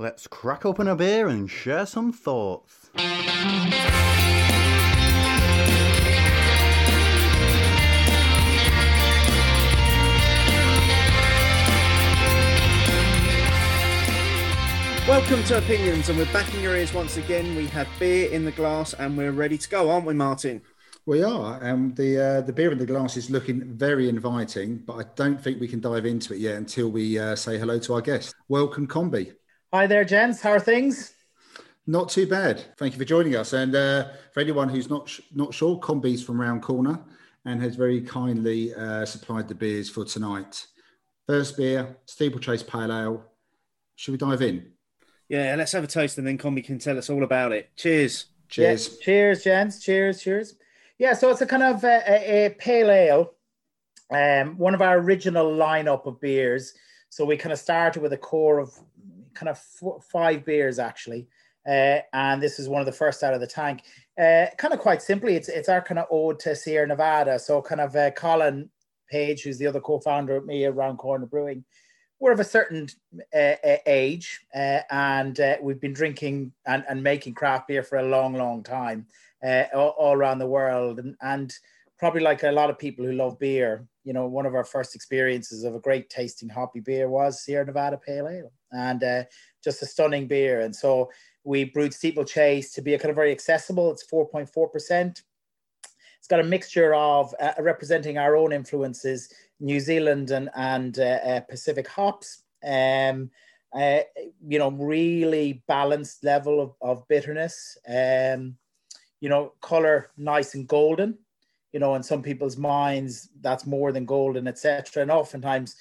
Let's crack open a beer and share some thoughts. Welcome to Opinions, and we're back in your ears once again. We have beer in the glass, and we're ready to go, aren't we, Martin? We are, and the uh, the beer in the glass is looking very inviting, but I don't think we can dive into it yet until we uh, say hello to our guest. Welcome, Combi. Hi there, gents. How are things? Not too bad. Thank you for joining us. And uh, for anyone who's not sh- not sure, Combi's from Round Corner and has very kindly uh, supplied the beers for tonight. First beer, Steeplechase Pale Ale. Should we dive in? Yeah, let's have a toast and then Combi can tell us all about it. Cheers. Cheers. Yeah, cheers, gents. Cheers, cheers. Yeah, so it's a kind of a, a, a pale ale, um, one of our original lineup of beers. So we kind of started with a core of kind of five beers actually, uh, and this is one of the first out of the tank. Uh, kind of quite simply, it's it's our kind of ode to Sierra Nevada. So kind of uh, Colin Page, who's the other co-founder of me around Corner Brewing, we're of a certain uh, uh, age, uh, and we've been drinking and, and making craft beer for a long, long time, all, all, around the world, and, and probably like a lot of people who love beer, you know, one of our first experiences of a great tasting hoppy beer was Sierra Nevada Pale Ale, and uh, just a stunning beer. And so we brewed Steeplechase to be a kind of very accessible. It's four point four percent. It's got a mixture of representing our own influences New Zealand and and uh, uh, Pacific hops. Um, uh, you know, really balanced level of, of bitterness. Um, you know, color nice and golden. You know, in some people's minds, that's more than golden, etc. And oftentimes,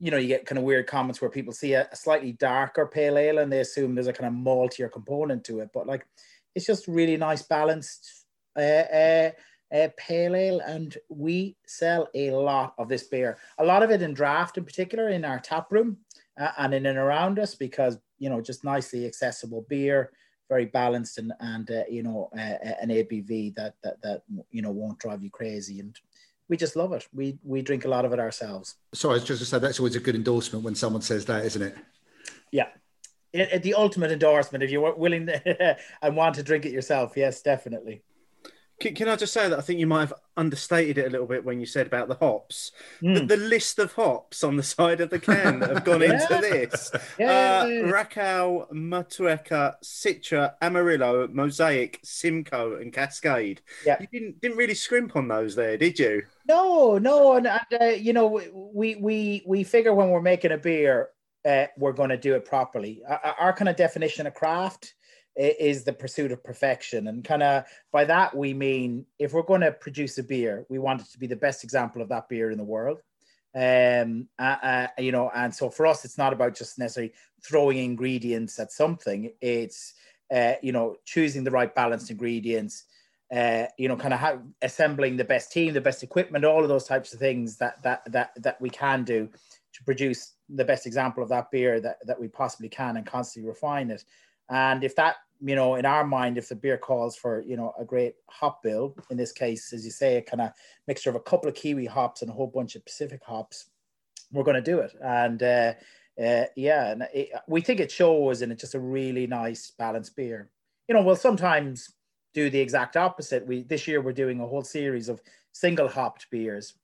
you know, you get kind of weird comments where people see a, a, slightly darker pale ale and they assume there's a kind of maltier component to it. But like, it's just really nice, balanced uh, uh, uh, pale ale, and we sell a lot of this beer. A lot of it in draft, in particular, in our tap room uh, and in and around us, because you know, just nicely accessible beer, very balanced, and and uh, you know, uh, uh, an ABV that that that you know won't drive you crazy, and we just love it. We we drink a lot of it ourselves. Sorry, I was just to say that's always a good endorsement when someone says that, isn't it? Yeah. It, it, the ultimate endorsement if you're willing and want to drink it yourself yes definitely can, can, I just say that I think you might have understated it a little bit when you said about the hops. Mm. The, the, list of hops on the side of the can that have gone yeah. into this: yeah. uh, Rakau, Motueka, Citra, Amarillo, Mosaic, Simcoe, and Cascade. Yeah. You didn't didn't really scrimp on those there, did you? No, no, and, and uh, you know we we we figure when we're making a beer, uh, we're going to do it properly. Our, our kind of definition of craft is the pursuit of perfection. And kind of by that, we mean if we're going to produce a beer, we want it to be the best example of that beer in the world. Um, uh, uh, you know, and so for us, it's not about just necessarily throwing ingredients at something. It's, uh, you know, choosing the right balanced ingredients, uh, you know, kind of how, assembling the best team, the best equipment, all of those types of things that that that that we can do to produce the best example of that beer that that we possibly can, and constantly refine it. And if that, you know, in our mind, if the beer calls for, you know, a great hop bill, in this case, as you say, a kind of mixture of a couple of Kiwi hops and a whole bunch of Pacific hops, we're going to do it. And uh, uh, yeah, and it, we think it shows, and it's just a really nice balanced beer. You know, we'll sometimes do the exact opposite. We this year we're doing a whole series of single hopped beers.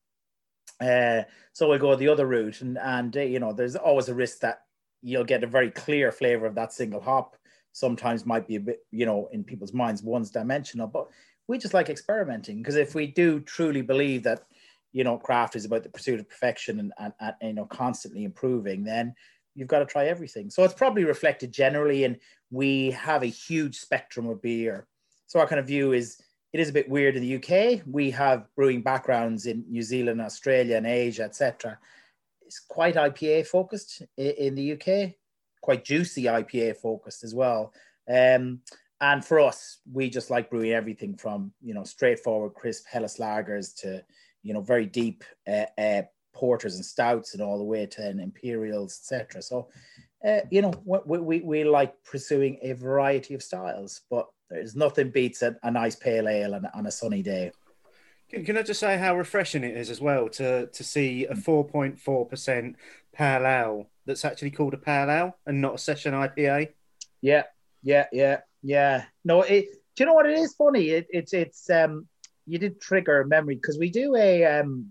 Uh, so we'll go the other route, and and uh, you know, there's always a risk that you'll get a very clear flavor of that single hop sometimes might be a bit, you know, in people's minds, one's dimensional. But we just like experimenting because if we do truly believe that, you know, craft is about the pursuit of perfection and, and, and you know, constantly improving, then you've got to try everything. So it's probably reflected generally, and we have a huge spectrum of beer. So our kind of view is it is a bit weird in the UK. We have brewing backgrounds in New Zealand, Australia, and Asia, etc. It's quite IPA focused in the UK quite juicy IPA focused as well. Um, and for us, we just like brewing everything from you know straightforward crisp Helles lagers to you know very deep uh, uh, porters and stouts and all the way to an imperials, etc. So uh, you know we, we, we like pursuing a variety of styles, but there's nothing beats a, a nice pale ale on, on a sunny day. Can, can I just say how refreshing it is as well to to see a four point four percent pale ale that's actually called a pale ale and not a session IPA. Yeah, yeah, yeah, yeah. No, it. Do you know what it is funny? It, it's it's um you did trigger a memory because we do a um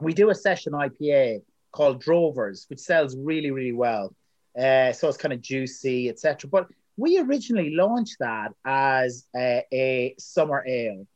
we do a session IPA called Drovers, which sells really really well. Uh, so it's kind of juicy, etc. But we originally launched that as a, a summer ale,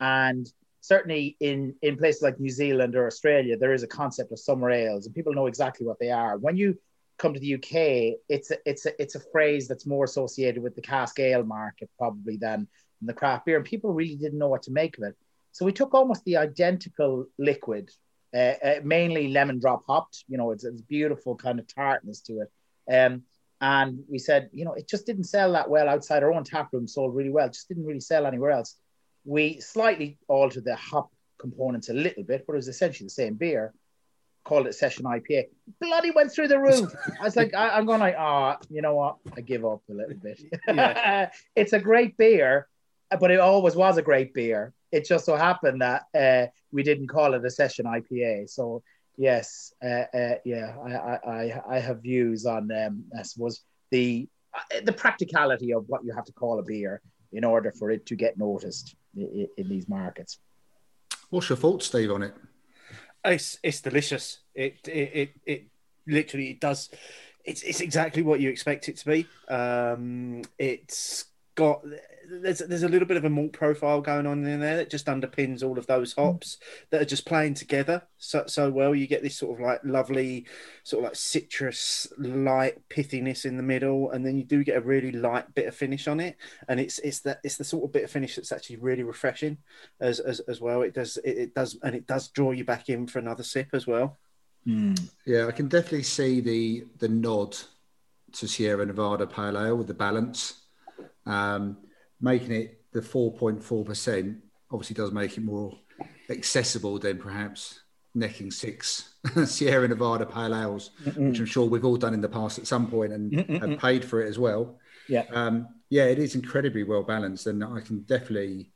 and certainly in in places like New Zealand or Australia, there is a concept of summer ales, and people know exactly what they are. When you come to the UK, it's a, it's a, it's a phrase that's more associated with the cask ale market probably than the craft beer, and people really didn't know what to make of it. So we took almost the identical liquid, uh, uh, mainly lemon drop hopped. You know, it's, it's beautiful kind of tartness to it. Um, and we said, you know, it just didn't sell that well outside our own tap room. Sold really well, just didn't really sell anywhere else. We slightly altered the hop components a little bit, but it was essentially the same beer called it session IPA. Bloody went through the roof. I was like, I, am going like, ah, oh, you know what? I give up a little bit. it's a great beer, but it always was a great beer. It just so happened that uh, we didn't call it a session IPA. So yes, uh, uh, yeah, I, I, I have views on, um, I suppose the uh, the practicality of what you have to call a beer in order for it to get noticed in, in these markets. What's your thoughts, Steve, on it? It's it's delicious. It it it, it literally it does. It's it's exactly what you expect it to be. Um, it's got there's there's a little bit of a malt profile going on in there that just underpins all of those mm. hops that are just playing together so so well. You get this sort of like lovely, sort of like citrus light pithiness in the middle, and then you do get a really light bit of finish on it. And it's it's that it's the sort of bit of finish that's actually really refreshing as as, as well. It does it, it does and it does draw you back in for another sip as well. Mm. Yeah, I can definitely see the the nod to Sierra Nevada Pale Ale with the balance. Um, making it the 4.4% obviously does make it more accessible than perhaps necking six Sierra Nevada pale ales, Mm-mm. which I'm sure we've all done in the past at some point and Mm-mm. have paid for it as well. Yeah. Um, yeah, it is incredibly well balanced. And I can definitely,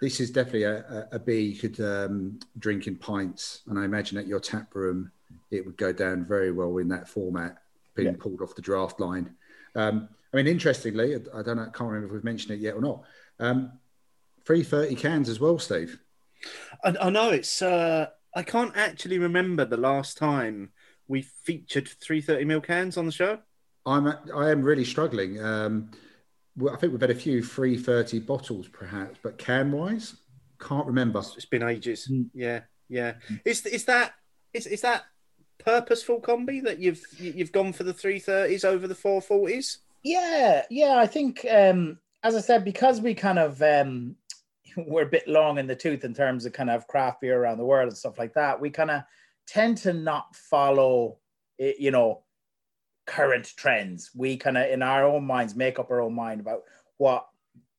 this is definitely a, a, a beer you could um, drink in pints. And I imagine at your tap room, it would go down very well in that format, being yeah. pulled off the draft line. Um, I mean, interestingly, I don't know, I can't remember if we've mentioned it yet or not. Um, 330 cans as well, Steve. I, I know it's. Uh, I can't actually remember the last time we featured 330 mil cans on the show. I'm. I am really struggling. Um, I think we've had a few 330 bottles, perhaps, but can wise, can't remember. It's been ages. Mm. Yeah, yeah. Is is that is is that purposeful combi that you've you've gone for the 330s over the 440s? Yeah, yeah. I think, um, as I said, because we kind of um, we're a bit long in the tooth in terms of kind of craft beer around the world and stuff like that. We kind of tend to not follow, you know, current trends. We kind of, in our own minds, make up our own mind about what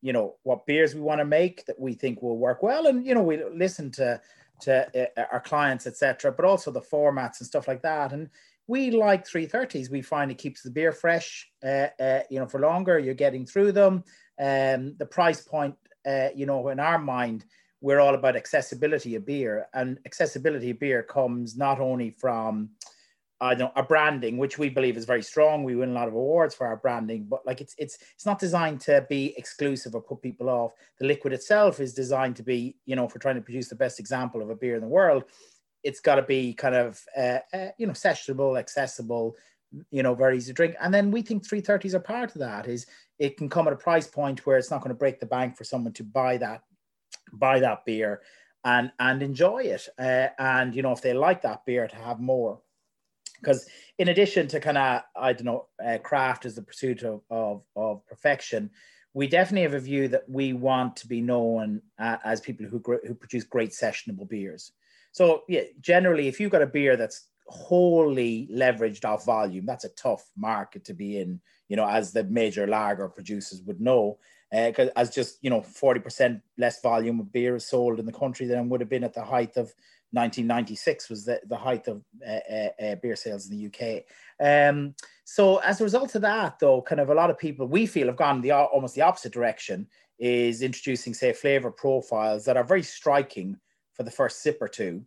you know what beers we want to make that we think will work well, and you know we listen to to uh, our clients, etc. But also the formats and stuff like that, and we like 330s. We find it keeps the beer fresh, uh, uh, you know, for longer. You're getting through them. Um, the price point, uh, you know, in our mind, we're all about accessibility of beer, and accessibility of beer comes not only from I don't our branding, which we believe is very strong. We win a lot of awards for our branding, but like it's it's it's not designed to be exclusive or put people off. The liquid itself is designed to be, you know, for trying to produce the best example of a beer in the world, it's got to be kind of uh, uh, you know sessionable, accessible, you know, very easy to drink. And then we think 330s are part of that. Is it can come at a price point where it's not going to break the bank for someone to buy that buy that beer and and enjoy it. Uh, and you know, if they like that beer, to have more. Because in addition to kind of I don't know, uh, craft is the pursuit of, of of perfection we definitely have a view that we want to be known uh, as people who who produce great sessionable beers. So yeah, generally, if you've got a beer that's wholly leveraged off volume, that's a tough market to be in. You know, as the major lager producers would know, because uh, as just you know, forty percent less volume of beer is sold in the country than would have been at the height of 1996 was the, the height of uh, uh, uh beer sales in the UK. Um, so as a result of that, though, kind of a lot of people we feel have gone the almost the opposite direction is introducing, say, flavor profiles that are very striking for the first sip or two.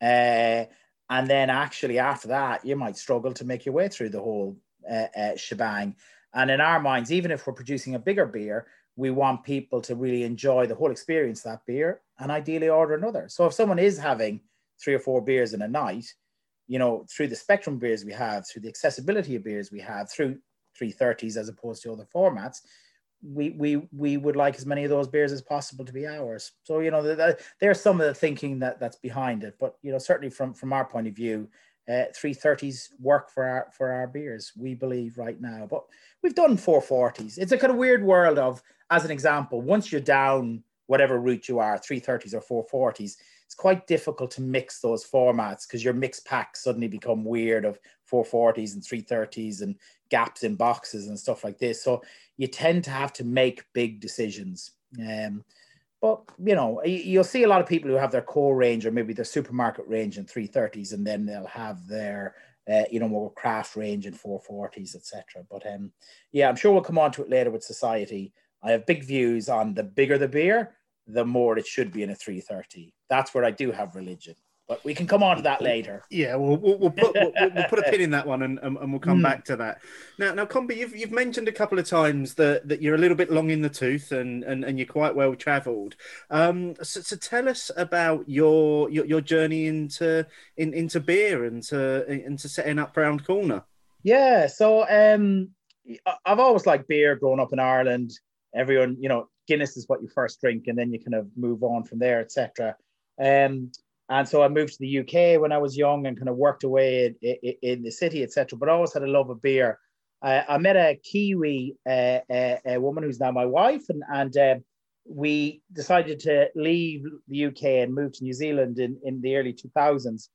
Uh, and then actually after that, you might struggle to make your way through the whole uh, uh, shebang. And in our minds, even if we're producing a bigger beer, we want people to really enjoy the whole experience of that beer and ideally order another. So if someone is having three or four beers in a night, you know, through the spectrum beers we have, through the accessibility of beers we have, through 330s as opposed to other formats, we we we would like as many of those beers as possible to be ours. So you know, the, the, there's some of the thinking that that's behind it. But you know, certainly from from our point of view, uh, 330s work for our for our beers. We believe right now, but we've done 440s. It's a kind of weird world of, as an example, once you're down whatever route you are, 330s or 440s, it's quite difficult to mix those formats because your mix packs suddenly become weird of 440s and 330s and gaps in boxes and stuff like this. So you tend to have to make big decisions. Um, but you know, you'll see a lot of people who have their core range or maybe their supermarket range in 330s, and then they'll have their uh, you know more craft range in 440s, etc. But um, yeah, I'm sure we'll come on to it later with society. I have big views on the bigger the beer, the more it should be in a 330. That's where I do have religion. But we can come on to that later. Yeah, we'll, we'll, we'll put we'll, we'll, put a pin in that one, and, and, and we'll come mm. back to that. Now, now, Combi, you've you've mentioned a couple of times that, that you're a little bit long in the tooth, and, and, and you're quite well travelled. Um, so, so tell us about your your, your journey into in, into beer and to into setting up Round Corner. Yeah, so um, I've always liked beer. Growing up in Ireland, everyone, you know, Guinness is what you first drink, and then you kind of move on from there, etc. Um, and so I moved to the UK when I was young and kind of worked away in, in, in the city, etc. But I always had a love of beer. Uh, I met a Kiwi uh, uh, a woman who's now my wife, and and uh, we decided to leave the UK and move to New Zealand in, in the early 2000s.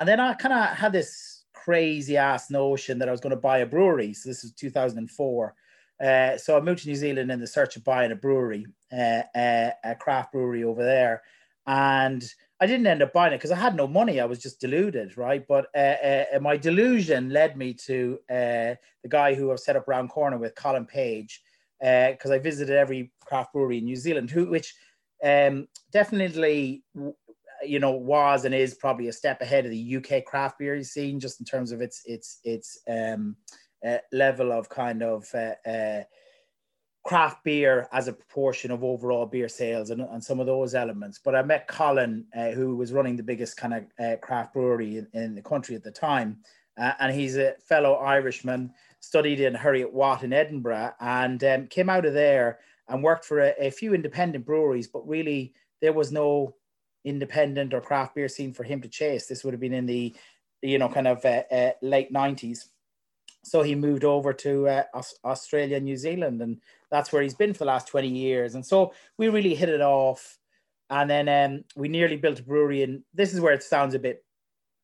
And then I kind of had this crazy ass notion that I was going to buy a brewery. So this was 2004. Uh, so I moved to New Zealand in the search of buying a brewery, uh, a craft brewery over there. And I didn't end up buying it because I had no money. I was just deluded, right? But uh, uh, my delusion led me to uh, the guy who I've set up Round Corner with, Colin Page, because uh, I visited every craft brewery in New Zealand, who which um, definitely, you know, was and is probably a step ahead of the UK craft beer scene, just in terms of its its its um, uh, level of kind of uh, craft beer as a proportion of overall beer sales and, and some of those elements. But I met Colin, uh, who was running the biggest kind of uh, craft brewery in, in, the country at the time. Uh, and he's a fellow Irishman, studied in Heriot-Watt in Edinburgh, and um, came out of there and worked for a, a, few independent breweries. But really, there was no independent or craft beer scene for him to chase. This would have been in the, you know, kind of uh, uh, late 90s so he moved over to uh, Australia, New Zealand, and that's where he's been for the last 20 years. And so we really hit it off. And then um, we nearly built a brewery. And this is where it sounds a bit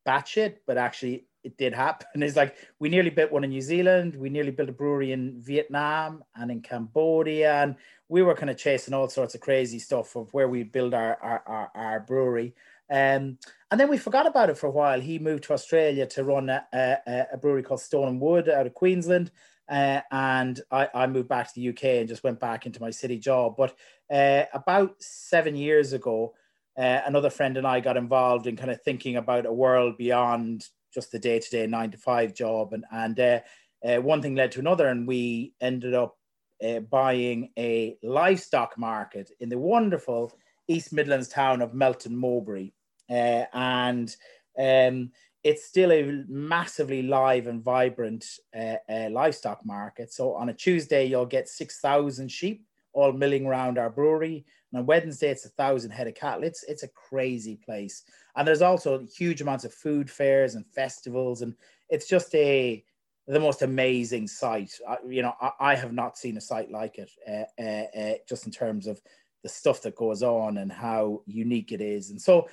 batshit, but actually it did happen. It's like we nearly built one in New Zealand. We nearly built a brewery in Vietnam and in Cambodia. And we were kind of chasing all sorts of crazy stuff of where we build our, our, our, our brewery. Um, and then we forgot about it for a while. He moved to Australia to run a, a, a brewery called Stone and Wood out of Queensland. Uh, and I, I, moved back to the UK and just went back into my city job. But uh, about seven years ago, uh, another friend and I got involved in kind of thinking about a world beyond just the day to day nine to five job. And, and uh, uh, one thing led to another, and we ended up uh, buying a livestock market in the wonderful East Midlands town of Melton Mowbray. And um, it's still a massively live and vibrant uh, uh, livestock market. So on a Tuesday, you'll get 6,000 sheep all milling around our brewery. And on Wednesday, it's a thousand head of cattle. It's, it's a crazy place. And there's also huge amounts of food fairs and festivals. And it's just a, the most amazing site. Uh, you know, I, I, have not seen a site like it, uh, uh, uh, just in terms of the stuff that goes on and how unique it is. And so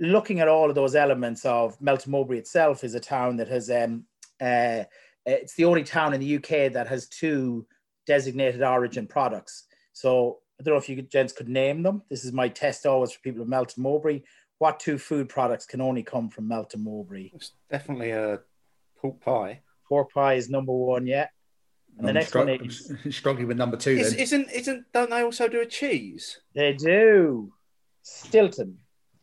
looking at all of those elements of Melton Mowbray itself is a town that has um, uh, it's the only town in the UK that has two designated origin products. So I don't know if you gents could name them. This is my test always for people of Melton Mowbray. What two food products can only come from Melton Mowbray? It's definitely a pork pie. Pork pie is number one, yeah. And the next one is struggling with number two. Is, isn't isn't don't they also do a cheese? They do. Stilton.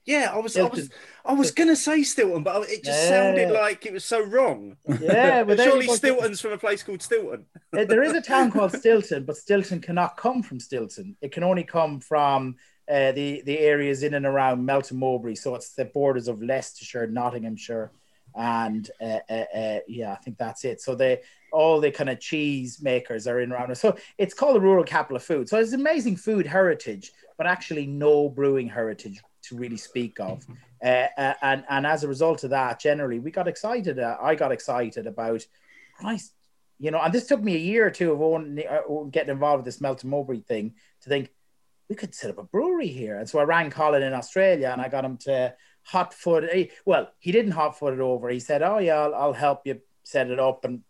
Yeah, I was. I was, I was gonna say Stilton, but it just yeah. sounded like it was so wrong. Yeah, but surely Stilton's from a place called Stilton. there is a town called Stilton, but Stilton cannot come from Stilton. It can only come from uh, the the areas in and around Melton Mowbray. So it's the borders of Leicestershire, Nottinghamshire, and uh, uh, uh, yeah, I think that's it. So they all the kind of cheese makers are in around us. So it's called the rural capital of food. So it's amazing food heritage, but actually no brewing heritage to really speak of. Uh, uh, and and as a result of that, generally we got excited. Uh, I got excited about Christ, you know. And this took me a year or two of own, uh, getting involved with this Melton Mowbray thing to think we could set up a brewery here. And so I rang Colin in Australia and I got him to hot foot. Well, he didn't hot foot it over. He said, "Oh yeah, I'll, I'll help you set it up." And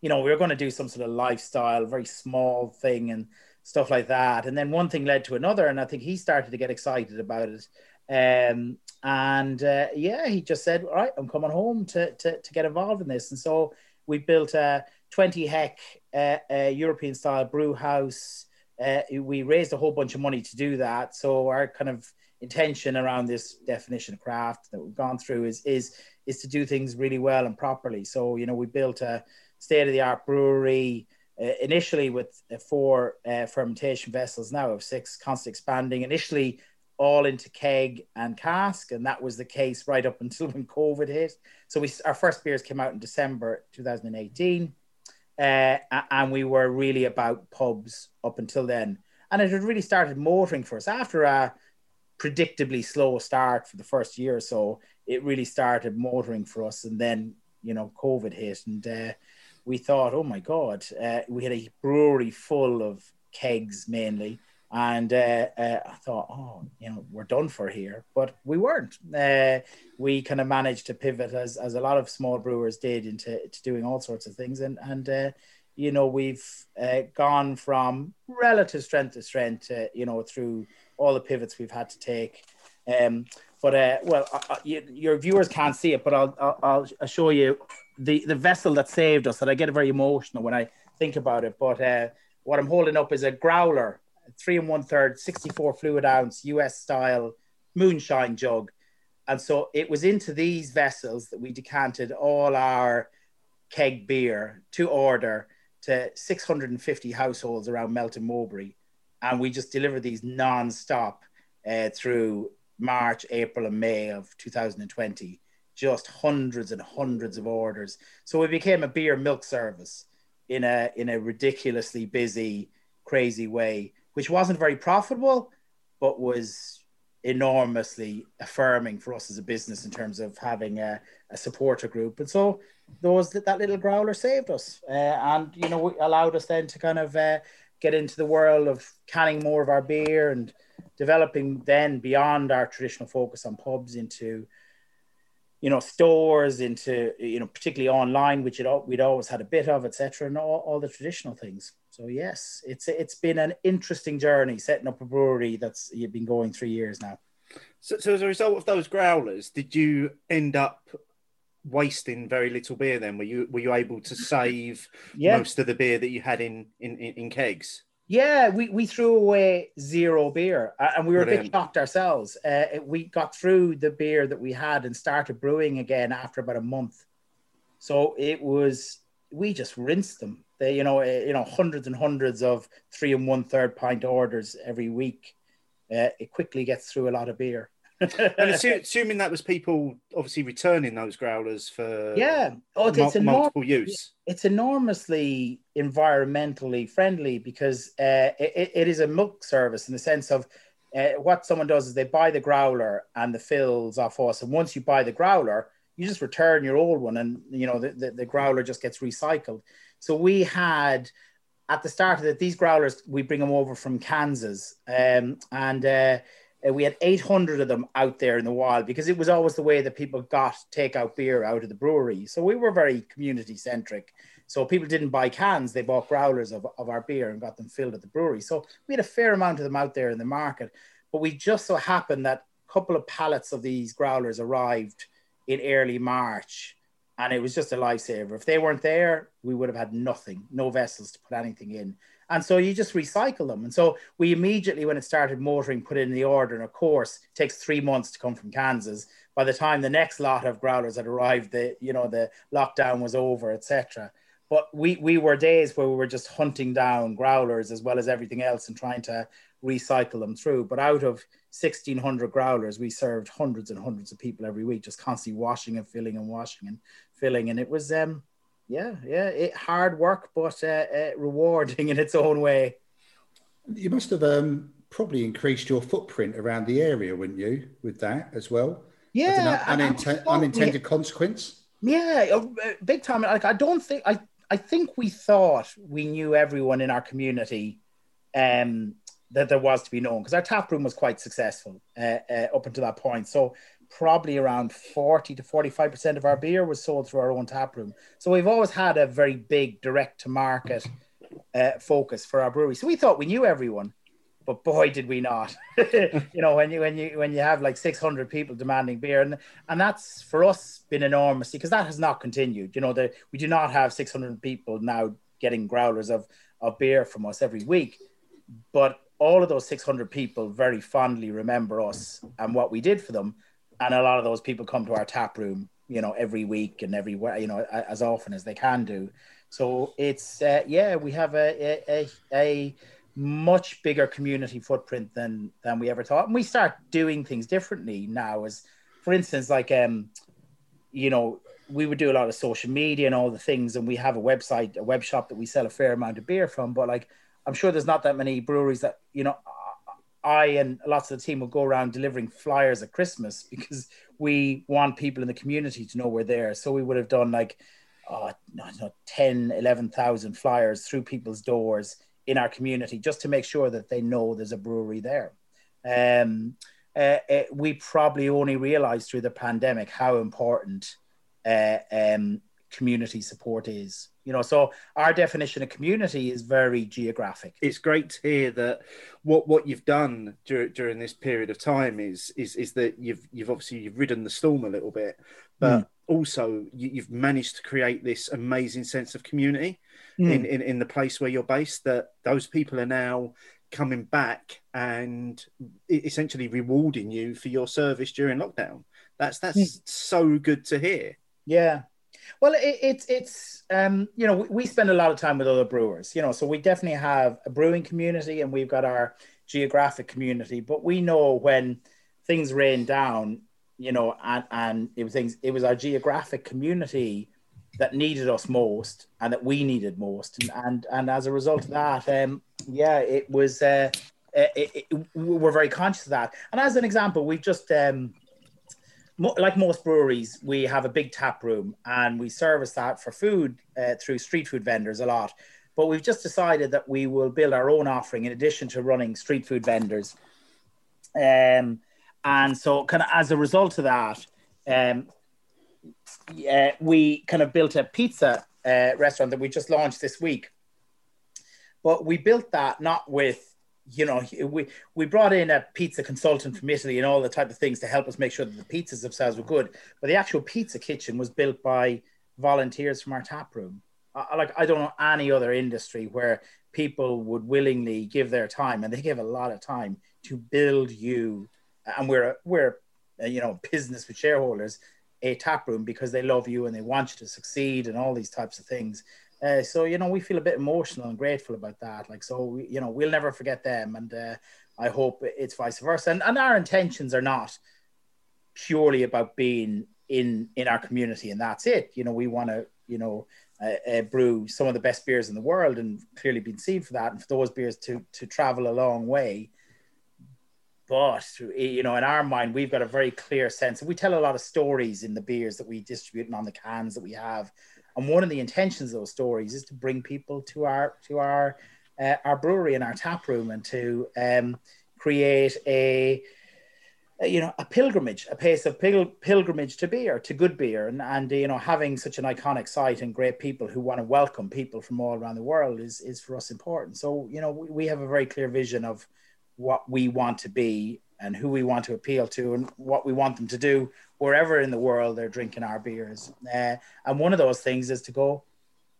you know, we were going to do some sort of lifestyle, very small thing and stuff like that. And then one thing led to another, and I think he started to get excited about it. Um, and uh, yeah, he just said, "All right, I'm coming home to, to, to get involved in this." And so we built a 20 hec uh, European style brew house. Uh, we raised a whole bunch of money to do that. So our kind of intention around this definition of craft that we've gone through is is is to do things really well and properly. So you know, we built a state of the art brewery uh, initially with uh, four uh, fermentation vessels now of six, constantly expanding. Initially, all into keg and cask, and that was the case right up until when COVID hit. So we our first beers came out in December 2018, uh, and we were really about pubs up until then. And it had really started motoring for us after a predictably slow start for the first year or so. It really started motoring for us, and then you know COVID hit, and uh, we thought, oh my God, uh, we had a brewery full of kegs mainly. And uh, uh, I thought, oh, you know, we're done for here. But we weren't. Uh, we kind of managed to pivot, as, as a lot of small brewers did, into to doing all sorts of things. And, and uh, you know, we've uh, gone from relative strength to strength, you know, through all the pivots we've had to take. Um, but well, you, your viewers can't see it, but I'll, I'll, I'll show you the the vessel that saved us. That I get very emotional when I think about it. But uh, what I'm holding up is a growler, three and one third, 64 fluid ounce US style moonshine jug. And so it was into these vessels that we decanted all our keg beer to order to 650 households around Melton Mowbray. And we just delivered these non-stop uh, through March, April, and May of 2020 just hundreds and hundreds of orders. So we became a beer milk service in a in a ridiculously busy, crazy way, which wasn't very profitable, but was enormously affirming for us as a business in terms of having a, a supporter group. And so those that, that little growler saved us, uh, and you know allowed us then to kind of uh, get into the world of canning more of our beer and developing then beyond our traditional focus on pubs into you know stores into you know particularly online which it, we'd always had a bit of etc and all, all the traditional things. So yes it's it's been an interesting journey setting up a brewery that's you've been going three years now. So, so as a result of those growlers did you end up wasting very little beer then? Were you were you able to save yeah. most of the beer that you had in in, in kegs yeah, we, we threw away zero beer and we were Brilliant. a bit shocked ourselves. Uh, we got through the beer that we had and started brewing again after about a month. So it was, we just rinsed them. They, you know, uh, you know, hundreds and hundreds of three and one third pint orders every week. Uh, it quickly gets through a lot of beer and assuming that was people obviously returning those growlers for yeah, oh, it's, mul- multiple use. It's enormously environmentally friendly because uh, it, it is a milk service in the sense of uh, what someone does is they buy the growler and the fills off us, and once you buy the growler, you just return your old one, and you know the, the, the growler just gets recycled. So we had at the start of it, these growlers we bring them over from Kansas, um, and. Uh, uh, we had 800 of them out there in the wild because it was always the way that people got takeout beer out of the brewery. So we were very community centric. So people didn't buy cans, they bought growlers of, of our beer and got them filled at the brewery. So we had a fair amount of them out there in the market. But we just so happened that a couple of pallets of these growlers arrived in early March and it was just a lifesaver. If they weren't there, we would have had nothing, no vessels to put anything in. And so you just recycle them. And so we immediately, when it started motoring, put in the order. And of course, it takes three months to come from Kansas. By the time the next lot of growlers had arrived, the you know the lockdown was over, etc. But we we were days where we were just hunting down growlers as well as everything else and trying to recycle them through. But out of 1,600 growlers, we served hundreds and hundreds of people every week, just constantly washing and filling and washing and filling. And it was, um, yeah, yeah, it, hard work, but uh, uh, rewarding in its own way. You must have um, probably increased your footprint around the area, wouldn't you, with that as well? Yeah, unintended, unintended consequence. Yeah, uh, big time. Like I don't think I. I think we thought we knew everyone in our community um, that there was to be known because our tap room was quite successful uh, uh, up until that point. So probably around 40 to 45% of our beer was sold through our own tap room. So we've always had a very big direct to market uh, focus for our brewery. So we thought we knew everyone, but boy, did we not. you know, when you, when you, when you have like 600 people demanding beer and, and that's for us been enormous because that has not continued. You know, that we do not have 600 people now getting growlers of, of beer from us every week, but all of those 600 people very fondly remember us and what we did for them. And a lot of those people come to our tap room, you know, every week and every, you know, as often as they can do. So it's, uh, yeah, we have a, a, a, much bigger community footprint than, than we ever thought. And we start doing things differently now as, for instance, like, um, you know, we would do a lot of social media and all the things. And we have a website, a web shop that we sell a fair amount of beer from, but like, I'm sure there's not that many breweries that you know. I and lots of the team will go around delivering flyers at Christmas because we want people in the community to know we're there. So we would have done like, oh, not 10, 11,000 flyers through people's doors in our community just to make sure that they know there's a brewery there. Um, uh, uh, we probably only realized through the pandemic how important uh, um, community support is you know so our definition of community is very geographic it's great to hear that what what you've done during, during this period of time is is is that you've you've obviously you've ridden the storm a little bit but mm. also you, have managed to create this amazing sense of community mm. in, in in the place where you're based that those people are now coming back and essentially rewarding you for your service during lockdown that's that's mm. so good to hear yeah well, it, it's it's um, you know we, we spend a lot of time with other brewers, you know, so we definitely have a brewing community and we've got our geographic community, but we know when things rain down, you know, and and it was things it was our geographic community that needed us most and that we needed most, and and, and as a result of that, um, yeah, it was. Uh, it, it, we're very conscious of that. And as an example, we've just um, like most breweries, we have a big tap room and we service that for food uh, through street food vendors a lot. But we've just decided that we will build our own offering in addition to running street food vendors. Um, and so, kind of as a result of that, um, uh, we kind of built a pizza uh, restaurant that we just launched this week. But we built that not with you know, we we brought in a pizza consultant from Italy and all the type of things to help us make sure that the pizzas themselves were good. But the actual pizza kitchen was built by volunteers from our tap room. I, like I don't know any other industry where people would willingly give their time, and they give a lot of time to build you. And we're we're uh, you know business with shareholders a tap room because they love you and they want you to succeed and all these types of things. Uh, so you know we feel a bit emotional and grateful about that. Like so, we, you know we'll never forget them, and uh, I hope it's vice versa. And, and our intentions are not purely about being in in our community, and that's it. You know we want to you know uh, uh, brew some of the best beers in the world, and clearly been seen for that, and for those beers to to travel a long way. But you know, in our mind, we've got a very clear sense, we tell a lot of stories in the beers that we distribute and on the cans that we have and one of the intentions of those stories is to bring people to our to our uh, our brewery and our tap room and to um, create a, you know a pilgrimage a place of pil- pilgrimage to beer to good beer. And and you know having such an iconic site and great people who want to welcome people from all around the world is is for us important. So you know we, we have a very clear vision of what we want to be and who we want to appeal to and what we want them to do wherever in the world they're drinking our beers. Uh, and one of those things is to go,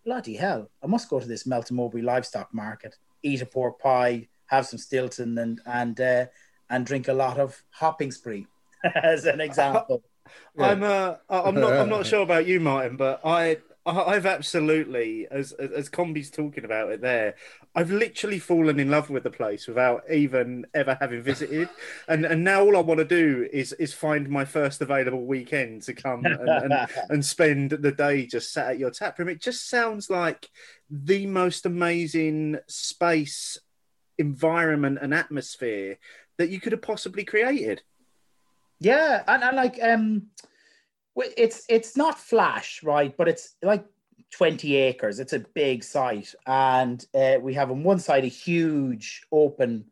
bloody hell, I must go to this Melton Mowbray livestock market, eat a pork pie, have some Stilton, and and uh, and drink a lot of hopping spree, as an example. I'm uh, I'm not I'm not sure about you, Martin, but I I've absolutely, as as Combi's talking about it there, I've literally fallen in love with the place without even ever having visited, and and now all I want to do is is find my first available weekend to come and, and, and spend the day just sat at your tap room. It just sounds like the most amazing space, environment, and atmosphere that you could have possibly created. Yeah, and, and like um it's it's not flash, right? But it's like 20 acres. It's a big site, and uh, we have on one side a huge open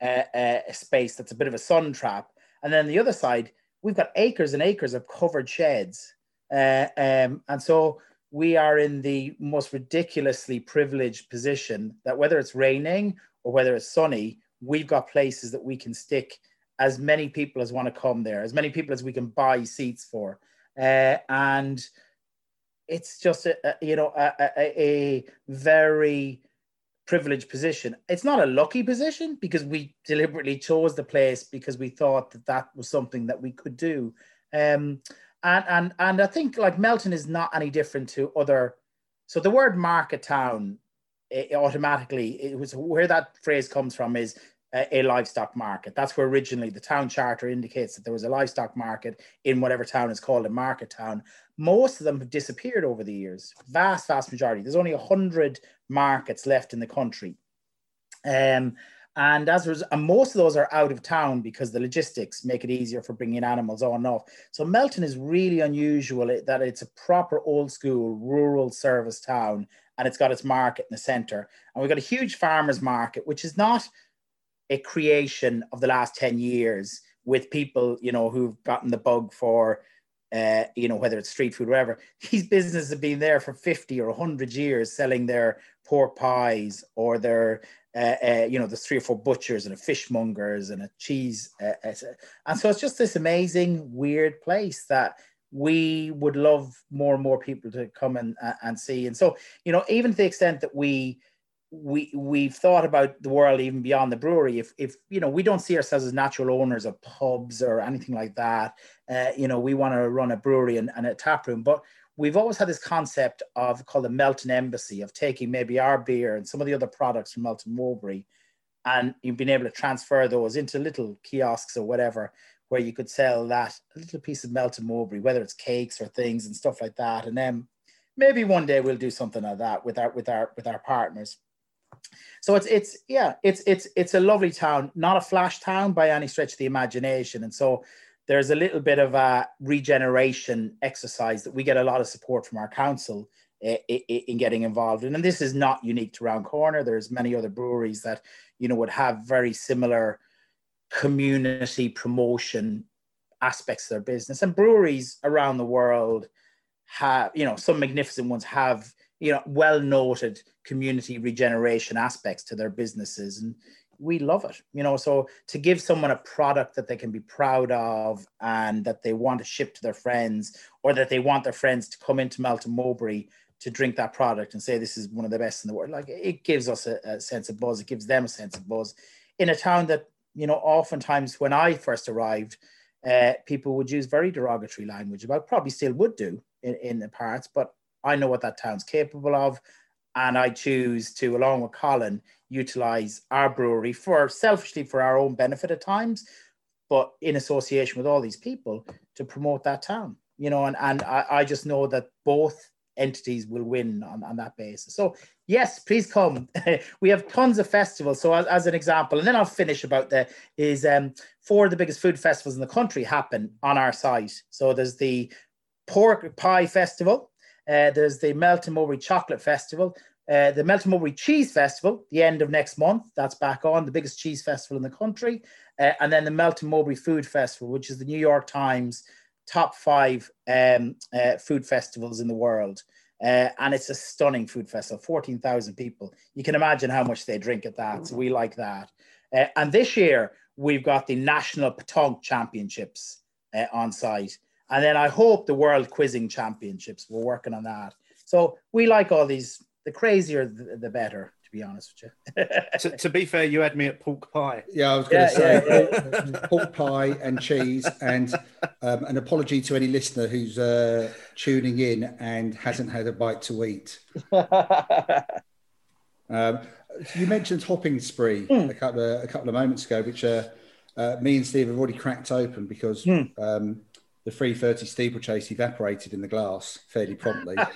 uh, uh, space that's a bit of a sun trap, and then the other side we've got acres and acres of covered sheds, uh, um, and so we are in the most ridiculously privileged position that whether it's raining or whether it's sunny, we've got places that we can stick as many people as want to come there, as many people as we can buy seats for uh, and it's just a, a you know a, a, a, very privileged position. It's not a lucky position because we deliberately chose the place because we thought that that was something that we could do. Um, and and and I think like Melton is not any different to other. So the word market town it automatically it was where that phrase comes from is a, livestock market. That's where originally the town charter indicates that there was a livestock market in whatever town is called a market town. Most of them have disappeared over the years. Vast, vast majority. There's only hundred markets left in the country. Um, and as was, and most of those are out of town because the logistics make it easier for bringing animals on and off. So Melton is really unusual that it's a proper old school rural service town, and it's got its market in the centre. And we've got a huge farmers market, which is not a creation of the last 10 years with people, you know, who've gotten the bug for, uh, you know, whether it's street food, whatever. These businesses have been there for 50 or 100 years selling their pork pies or their, uh, uh, you know, there's three or four butchers and a fishmongers and a cheese. Uh, uh, and so it's just this amazing, weird place that we would love more and more people to come and, and see. And so, you know, even to the extent that we, we we've thought about the world even beyond the brewery. If if you know we don't see ourselves as natural owners of pubs or anything like that, uh, you know we want to run a brewery and, and a tap room, but we've always had this concept of called the Melton Embassy of taking maybe our beer and some of the other products from Melton Mowbray, and you've been able to transfer those into little kiosks or whatever where you could sell that little piece of Melton Mowbray, whether it's cakes or things and stuff like that, and then maybe one day we'll do something like that with our with our with our partners. So it's it's yeah, it's it's it's a lovely town, not a flash town by any stretch of the imagination. And so there's a little bit of a regeneration exercise that we get a lot of support from our council eh, in getting involved in. And this is not unique to Round Corner. There's many other breweries that you know would have very similar community promotion aspects of their business. And breweries around the world have, you know, some magnificent ones have you know well noted community regeneration aspects to their businesses and we love it you know. So to give someone a product that they can be proud of and that they want to ship to their friends or that they want their friends to come into Melton Mowbray to drink that product and say this is one of the best in the world like it gives us a, a sense of buzz. It gives them a sense of buzz. In a town that you know oftentimes when i first arrived uh, people would use very derogatory language about probably still would do in, in the parts but I know what that town's capable of. And I choose to, along with Colin, utilize our brewery for selfishly for our own benefit at times, but in association with all these people to promote that town. You know, and, and I, I just know that both entities will win on, on that basis. So yes, please come. we have tons of festivals. So as, as, an example, and then I'll finish about the is um, four of the biggest food festivals in the country happen on our site. So there's the Pork Pie Festival, uh, there's the Melton Mowbray Chocolate Festival, uh, the Melton Mowbray Cheese Festival, the end of next month. That's back on, the biggest cheese festival in the country. Uh, and then the Melton Mowbray Food Festival, which is the New York Times top five um, uh, food festivals in the world. Uh, and it's a stunning food festival, 14,000 people. You can imagine how much they drink at that. So we like that. Uh, and this year, we've got the National Pétanque Championships on site. And then I hope the World Quizzing Championships. We're working on that. So we like all these. The crazier, the, the better to be honest with you. to, to, be fair, you had me at pork pie. Yeah, I was going to yeah, say yeah, yeah. pork pie and cheese. And um, an apology to any listener who's uh, tuning in and hasn't had a bite to eat. um, you mentioned hopping spree mm. a, couple of, a couple of moments ago, which uh, uh, me and Steve have already cracked open because. Mm. Um, the 330 steeplechase evaporated in the glass fairly promptly.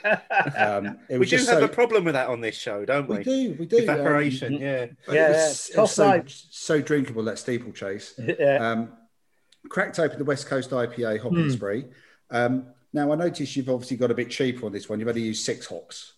Um, we do have so, a problem with that on this show, don't we? We do, we do. Evaporation, um, yeah. Yeah, it was, it was so, so, drinkable, that steeplechase. yeah. Um, cracked open the West Coast IPA hopping mm. spree. Um, now, I noticed you've obviously got a bit cheaper on this one. You've only used six hops.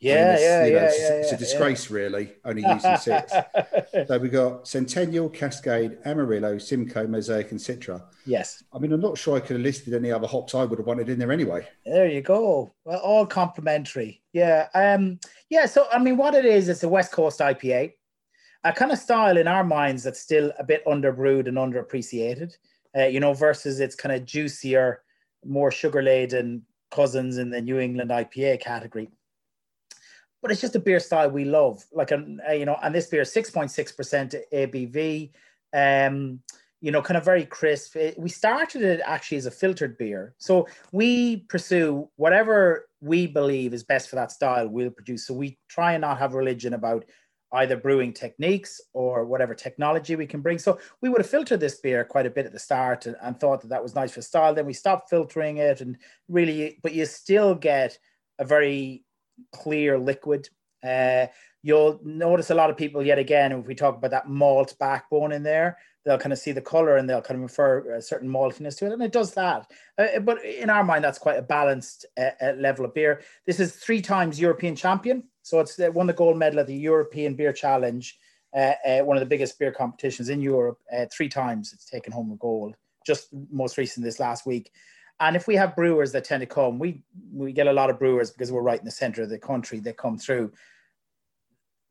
Yeah, yeah, yeah, it's, yeah, It's a disgrace, yeah. really, only using six. so we've got Centennial, Cascade, Amarillo, Simcoe, Mosaic, and Citra. Yes. I mean, I'm not sure I could have listed any other hops I would have wanted in there anyway. There you go. Well, all complimentary. Yeah. Um. Yeah. So I mean, what it is, it's a West Coast IPA, a kind of style in our minds that's still a bit underbrewed and underappreciated. Uh, you know, versus its kind of juicier, more sugar laden cousins in the New England IPA category but it's just a beer style we love. Like, a, a you know, and this beer, 6.6% ABV, um, you know, kind of very crisp. It, we started it actually as a filtered beer. So we pursue whatever we believe is best for that style, we'll produce. So we try and not have religion about either brewing techniques or whatever technology we can bring. So we would have filtered this beer quite a bit at the start and, and thought that that was nice for style. Then we stopped filtering it and really, but you still get a very clear liquid. Uh, you'll notice a lot of people yet again if we talk about that malt backbone in there they'll kind of see the color and they'll kind of refer a certain maltiness to it and it does that. Uh, but in our mind that's quite a balanced uh, uh level of beer. This is three times european champion so it's won the gold medal at the european beer challenge uh, uh, one of the biggest beer competitions in europe three times it's taken home a gold just most recent this last week and if we have brewers that tend to come, we we get a lot of brewers because we're right in the center of the country. They come through.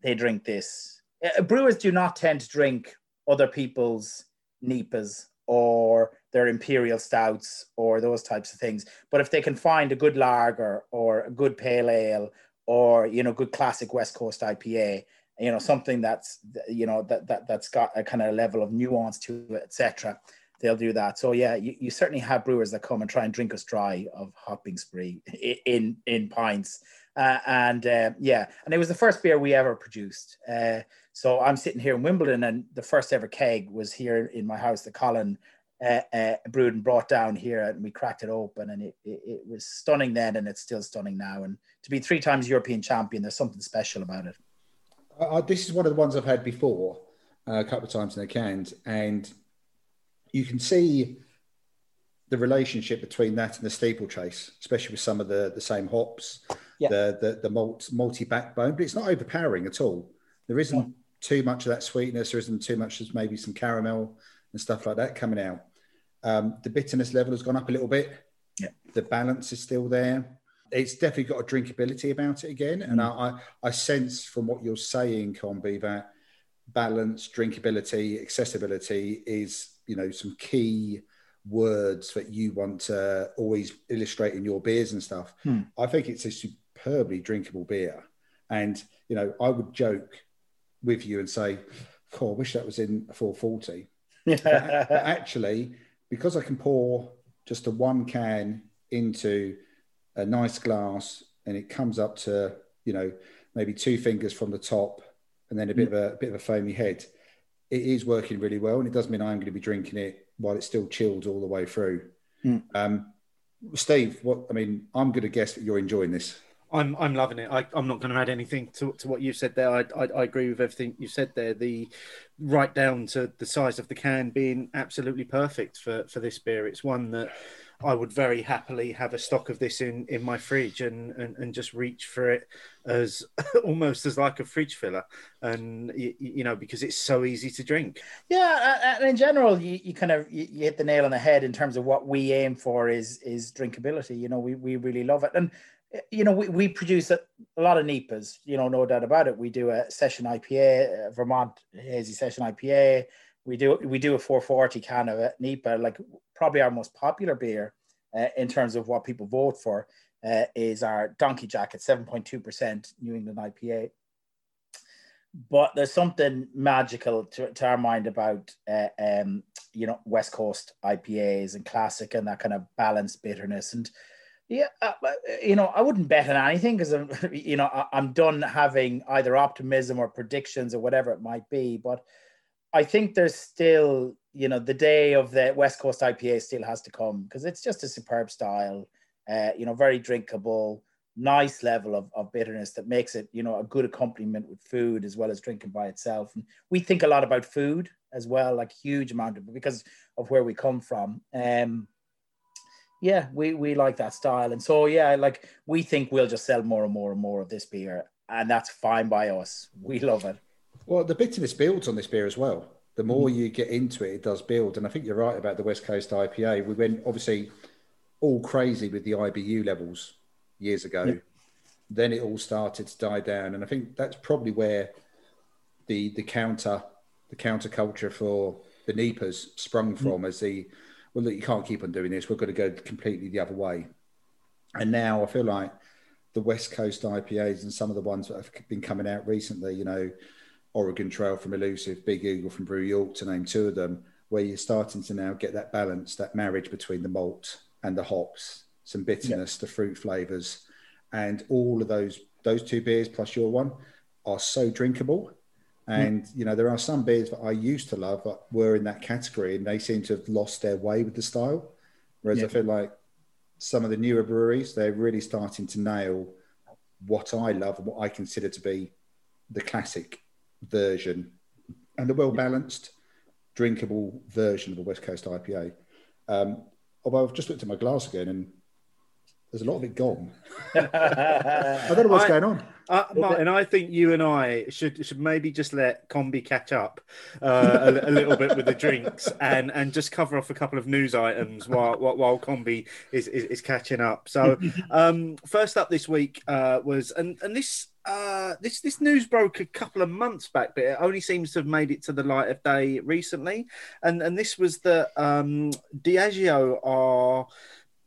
They drink this. Uh, brewers do not tend to drink other people's NEIPAs or their imperial stouts or those types of things. But if they can find a good lager or a good pale ale or you know good classic West Coast IPA, you know something that's you know that that that's got a kind of level of nuance to it, etc they'll do that. So yeah, you, you certainly have brewers that come and try and drink us dry of hopping spree in in pints. Uh, and uh, yeah, and it was the first beer we ever produced. Uh, so I'm sitting here in Wimbledon, and the first ever keg was here in my house. The Colin uh, uh, brewed and brought down here, and we cracked it open, and it, it, it was stunning then, and it's still stunning now. And to be three times European champion, there's something special about it. Uh, this is one of the ones I've had before, a couple of times in the cans, and you can see the relationship between that and the steeplechase, especially with some of the the same hops, yeah. the the the malt multi backbone, but it's not overpowering at all. There isn't yeah. too much of that sweetness. There isn't too much as maybe some caramel and stuff like that coming out. Um, the bitterness level has gone up a little bit. Yeah. The balance is still there. It's definitely got a drinkability about it again. Mm. And I, I sense from what you're saying, Combi, that balance, drinkability, accessibility is you know some key words that you want to always illustrate in your beers and stuff. Hmm. I think it's a superbly drinkable beer. And, you know, I would joke with you and say, "Cool, I wish that was in 440. but, but actually, because I can pour just a one can into a nice glass and it comes up to, you know, maybe two fingers from the top and then a bit of a, a bit of a foamy head it is working really well, and it does mean I'm going to be drinking it while it's still chilled all the way through. Mm. Um, Steve, what I mean, I'm going to guess that you're enjoying this. I'm I'm loving it. I, am not going to add anything to, to what you've said there. I, I, I agree with everything you said there. The right down to the size of the can being absolutely perfect for for this beer. It's one that I would very happily have a stock of this in, in my fridge and, and, and just reach for it as almost as like a fridge filler. And, you, you know, because it's so easy to drink. Yeah. And in general, you, you kind of, you, you hit the nail on the head in terms of what we aim for is, is drinkability. You know, we, we really love it. And you know, we, we produce a, a, lot of NEIPAs, you know, no doubt about it. We do a session IPA, uh, Vermont hazy session IPA. We do we do a 440 can of NEIPA, like probably our most popular beer uh, in terms of what people vote for uh, is our Donkey Jack at 7.2% New England IPA. But there's something magical to, to our mind about, uh, um, you know, West Coast IPAs and classic and that kind of balanced bitterness. And yeah, uh, uh, you know, I wouldn't bet on anything because I'm, you know, I'm done having either optimism or predictions or whatever it might be. But I think there's still, you know, the day of the West Coast IPA still has to come because it's just a superb style, uh, you know, very drinkable, nice level of, of bitterness that makes it, you know, a good accompaniment with food as well as drinking by itself. And we think a lot about food as well, like huge amount of because of where we come from. Um, yeah, we we like that style, and so yeah, like we think we'll just sell more and more and more of this beer, and that's fine by us. We love it. Well, the bitterness builds on this beer as well. The more you get into it, it does build, and I think you're right about the West Coast IPA. We went obviously all crazy with the IBU levels years ago. Yeah. Then it all started to die down, and I think that's probably where the the counter the counterculture for the NEIPAs sprung mm. from, mm. as the well, look, you can't keep on doing this. We're going to go completely the other way. And now I feel like the West Coast IPAs and some of the ones that have been coming out recently, you know, Oregon Trail from Elusive, Big Eagle from Brew York, to name two of them, where you're starting to now get that balance, that marriage between the malt and the hops, some bitterness, yeah. the fruit flavors, and all of those those two beers plus your one are so drinkable Mm. And you know, there are some beers that I used to love that were in that category, and they seem to have lost their way with the style. Whereas yeah. I feel like some of the newer breweries, they're really starting to nail what I love and what I consider to be the classic version and the well balanced, drinkable version of a West Coast IPA. Um, although I've just looked at my glass again and there's a lot of it gone. I don't know what's I, going on. Uh, Martin, I think you and I should should maybe just let Combi catch up uh, a, a, little bit with the drinks and and just cover off a couple of news items while while, while Combi is, is, is catching up. So, um, first up this week uh, was and and this. Uh, this this news broke a couple of months back, but it only seems to have made it to the light of day recently. And and this was that um, Diageo are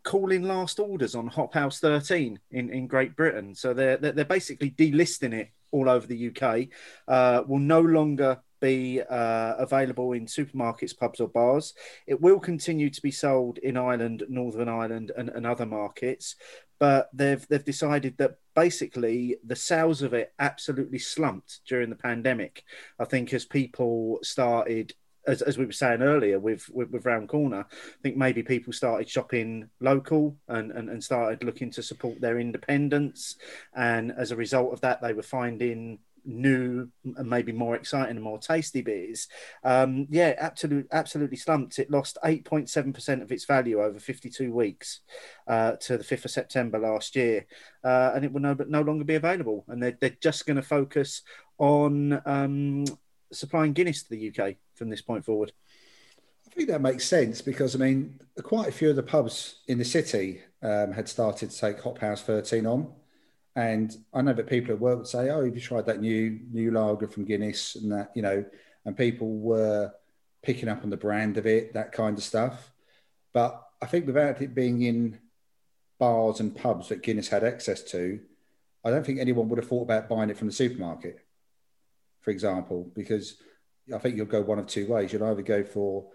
calling last orders on Hop House 13 in, in Great Britain. So they're, they're basically delisting it all over the UK. Uh, will no longer be uh, available in supermarkets, pubs, or bars. It will continue to be sold in Ireland, Northern Ireland, and, and other markets. But they've they've decided that basically the sales of it absolutely slumped during the pandemic. I think as people started as, as we were saying earlier with, with, with round corner i think maybe people started shopping local and, and and started looking to support their independence and as a result of that they were finding new and maybe more exciting and more tasty beers um yeah absolutely absolutely slumped it lost 8.7% of its value over 52 weeks uh, to the 5th of september last year uh, and it will no, but no longer be available and they're, they're just going to focus on um, supplying guinness to the uk from this point forward? I think that makes sense because I mean, quite a few of the pubs in the city um, had started to take Hop House 13 on. And I know that people at work would say, "Oh, have you tried that new new lager from Guinness?" and that you know, and people were picking up on the brand of it, that kind of stuff. But I think without it being in bars and pubs that Guinness had access to, I don't think anyone would have thought about buying it from the supermarket, for example, because I think you'll go one of two ways. You'll either go for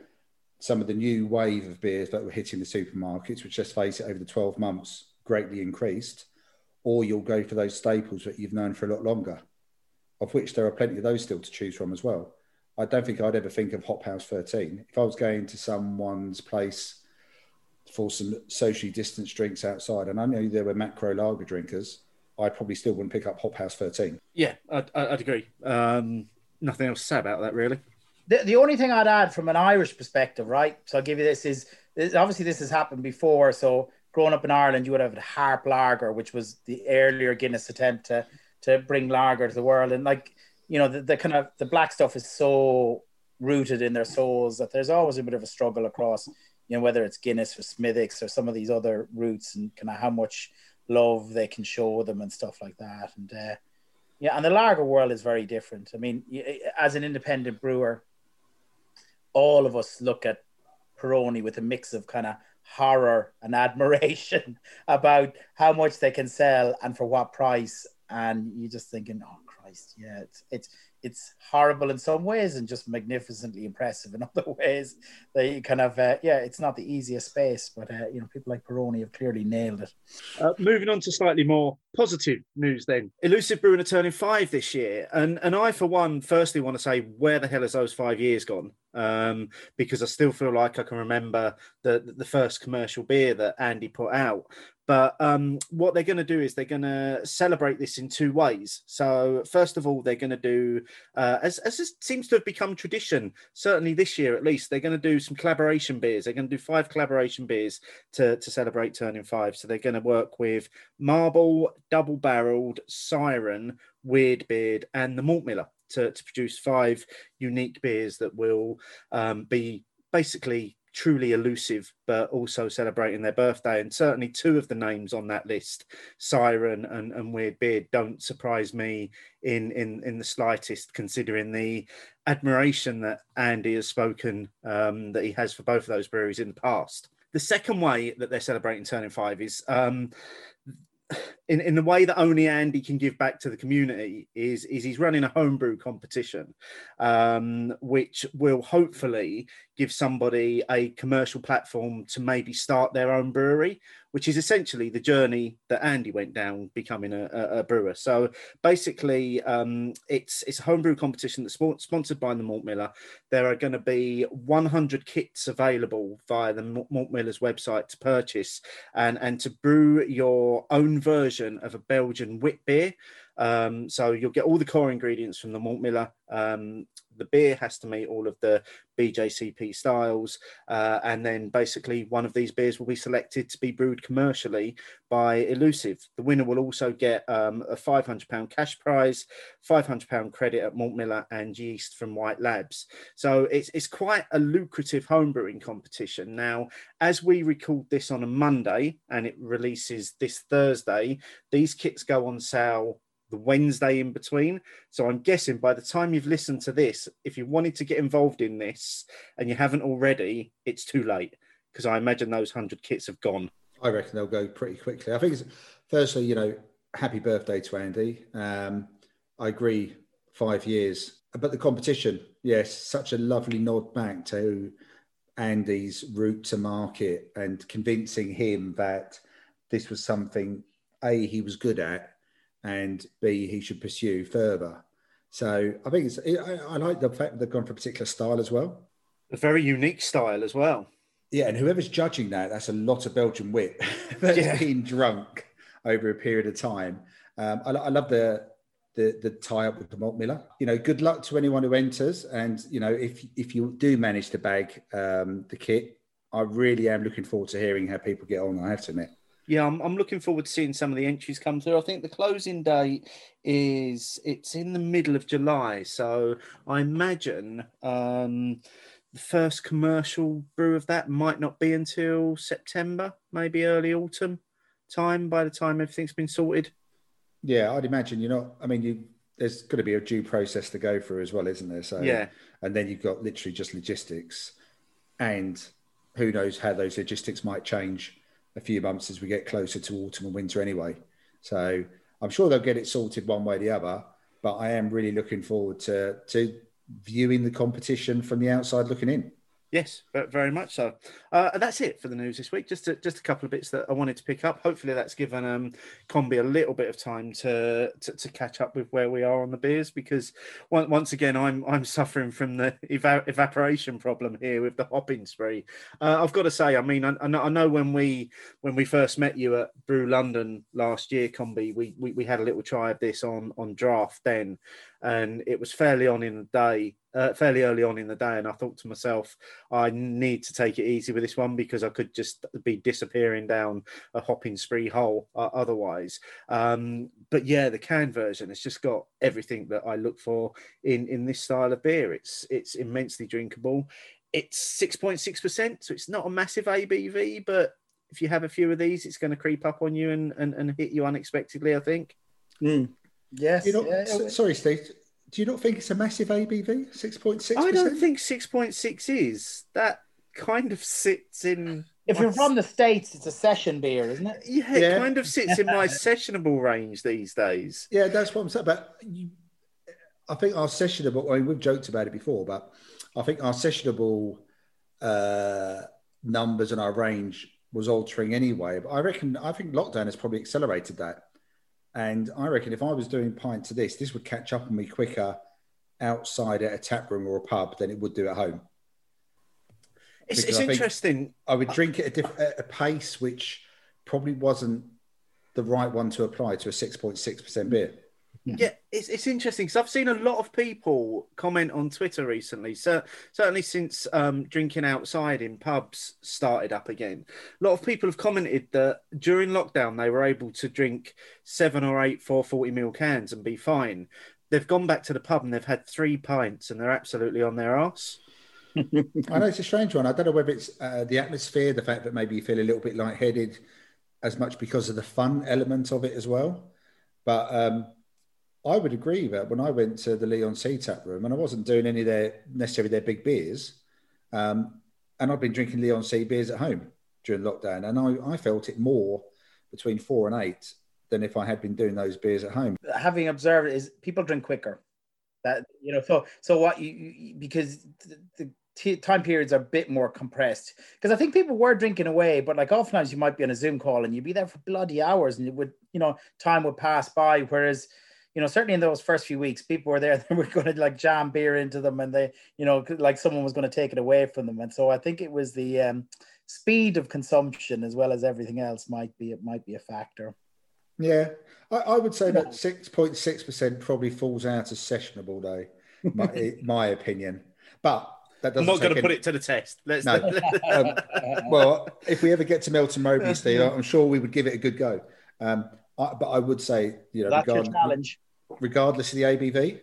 some of the new wave of beers that were hitting the supermarkets, which let's face it, over the 12 months greatly increased, or you'll go for those staples that you've known for a lot longer, of which there are plenty of those still to choose from as well. I don't think I'd ever think of Hop House 13. If I was going to someone's place for some socially distanced drinks outside, and I know there were macro lager drinkers, I probably still wouldn't pick up Hop House 13. Yeah, I'd, I'd agree. Um, nothing else to say about that, really. The, the only thing I'd add from an Irish perspective, right? So I'll give you this is, is obviously this has happened before. So growing up in Ireland, you would have Harp Lager, which was the earlier Guinness attempt to to bring lager to the world, and like you know the, the kind of the black stuff is so rooted in their souls that there's always a bit of a struggle across, you know, whether it's Guinness or Smithwick's or some of these other roots and kind of how much love they can show them and stuff like that. And uh, yeah, and the lager world is very different. I mean, as an independent brewer, all of us look at Peroni with a mix of kind of horror and admiration about how much they can sell and for what price. And you're just thinking, oh Christ, yeah, it's it's it's horrible in some ways and just magnificently impressive in other ways. They kind of uh, yeah, it's not the easiest space, but uh, you know people like Peroni have clearly nailed it. Uh, moving on to slightly more positive news, then Elusive Brewing are turning five this year, and and I for one, firstly want to say where the hell has those five years gone? Um, because I still feel like I can remember the the first commercial beer that Andy put out. But um, what they're going to do is they're going to celebrate this in two ways. So, first of all, they're going to do, uh, as, as it seems to have become tradition, certainly this year at least, they're going to do some collaboration beers. They're going to do five collaboration beers to, to celebrate turning five. So, they're going to work with Marble, Double Barreled, Siren, Weird Beard, and the Malt Miller to, to produce five unique beers that will um, be basically truly elusive, but also celebrating their birthday. And certainly two of the names on that list, Siren and, and Weird Beard, don't surprise me in, in, in the slightest, considering the admiration that Andy has spoken um, that he has for both of those breweries in the past. The second way that they're celebrating turning five is um, in, in the way that only Andy can give back to the community is is he's running a homebrew competition, um, which will hopefully give somebody a commercial platform to maybe start their own brewery, which is essentially the journey that Andy went down becoming a, a, a brewer. So basically, um, it's it's a homebrew competition that's sponsored by the Malt Miller. There are going to be 100 kits available via the Malt Miller's website to purchase and and to brew your own version of a Belgian wit beer. Um, so you'll get all the core ingredients from the Malt Miller. Um, the beer has to meet all of the BJCP styles, uh, and then basically one of these beers will be selected to be brewed commercially by Elusive. The winner will also get um, a £500 cash prize, £500 credit at Malt Miller, and yeast from White Labs. So it's it's quite a lucrative homebrewing competition. Now, as we record this on a Monday and it releases this Thursday, these kits go on sale the Wednesday in between. So I'm guessing by the time you've listened to this, if you wanted to get involved in this and you haven't already, it's too late because I imagine those 100 kits have gone. I reckon they'll go pretty quickly. I think it's firstly, you know, happy birthday to Andy. Um, I agree, five years. But the competition, yes, such a lovely nod back to Andy's route to market and convincing him that this was something A, he was good at, and B he should pursue further. So I think it's I, I like the fact that they've gone for a particular style as well. A very unique style as well. Yeah, and whoever's judging that, that's a lot of Belgian wit that's yeah. been drunk over a period of time. Um, I, I, love the, the the tie up with the Malt Miller. You know, good luck to anyone who enters, and you know, if if you do manage to bag um, the kit, I really am looking forward to hearing how people get on. I have to admit yeah, I'm, I'm looking forward to seeing some of the entries come through. I think the closing date is it's in the middle of July, so I imagine um, the first commercial brew of that might not be until September, maybe early autumn time. By the time everything's been sorted. Yeah, I'd imagine you're not. I mean, you there's going to be a due process to go through as well, isn't there? So yeah, and then you've got literally just logistics, and who knows how those logistics might change a few months as we get closer to autumn and winter anyway. So I'm sure they'll get it sorted one way or the other. But I am really looking forward to to viewing the competition from the outside looking in. Yes, very much so. Uh, that's it for the news this week. Just a, just a couple of bits that I wanted to pick up. Hopefully, that's given um, Combi a little bit of time to, to, to catch up with where we are on the beers because once again, I'm I'm suffering from the eva- evaporation problem here with the hopping spree. Uh, I've got to say, I mean, I, I, know when we when we first met you at Brew London last year, Combi, we, we we had a little try of this on on draft then, and it was fairly on in the day uh, fairly early on in the day, and I thought to myself, I need to take it easy with this one because I could just be disappearing down a hopping spree hole uh, otherwise. Um, but yeah, the can version has just got everything that I look for in in this style of beer. It's it's immensely drinkable. It's six point six percent, so it's not a massive ABV, but if you have a few of these, it's going to creep up on you and, and, and hit you unexpectedly. I think. Mm. Yes. You know, yeah. sorry, Steve. Do you not think it's a massive ABV? Six point six. I don't think six point six is. That kind of sits in. If you're from the states, it's a session beer, isn't it? Yeah, it yeah. kind of sits in my sessionable range these days. Yeah, that's what I'm saying. But you, I think our sessionable. I mean, we've joked about it before, but I think our sessionable uh, numbers and our range was altering anyway. But I reckon, I think lockdown has probably accelerated that. And I reckon if I was doing pint to this, this would catch up on me quicker outside at a tap room or a pub than it would do at home. It's, it's I interesting. I would drink it at a, diff- at a pace which probably wasn't the right one to apply to a 6.6% beer. Yeah, it's, it's interesting because I've seen a lot of people comment on Twitter recently. So certainly since um, drinking outside in pubs started up again, a lot of people have commented that during lockdown they were able to drink seven or eight 440 ml cans and be fine. They've gone back to the pub and they've had three pints and they're absolutely on their ass. I know it's a strange one. I don't know whether it's uh, the atmosphere, the fact that maybe you feel a little bit lightheaded, as much because of the fun element of it as well. But um, I would agree that when I went to the Leigh-on-Sea tap room and I wasn't doing any of their necessarily their big beers, um, and I've been drinking Leigh-on-Sea beers at home during lockdown, and I, I felt it more between four and eight than if I had been doing those beers at home. Having observed is people drink quicker. That you know, so so what you, you because the, the time periods are a bit more compressed because I think people were drinking away, but like oftentimes you might be on a Zoom call and you'd be there for bloody hours and it would you know time would pass by, whereas you know, certainly in those first few weeks, people were there, they were going to like jam beer into them and they, you know, like someone was going to take it away from them. And so I think it was the um, speed of consumption as well as everything else might be, it might be a factor. Yeah. I, I would say that 6.6% probably falls out as sessionable day, my, my opinion. But that doesn't I'm not going to put it to the test. Let's no. um, well, if we ever get to Melton Mowbray, Steve, I'm sure we would give it a good go. Um, I, but I would say, you know, that's regard, challenge regardless of the ABV,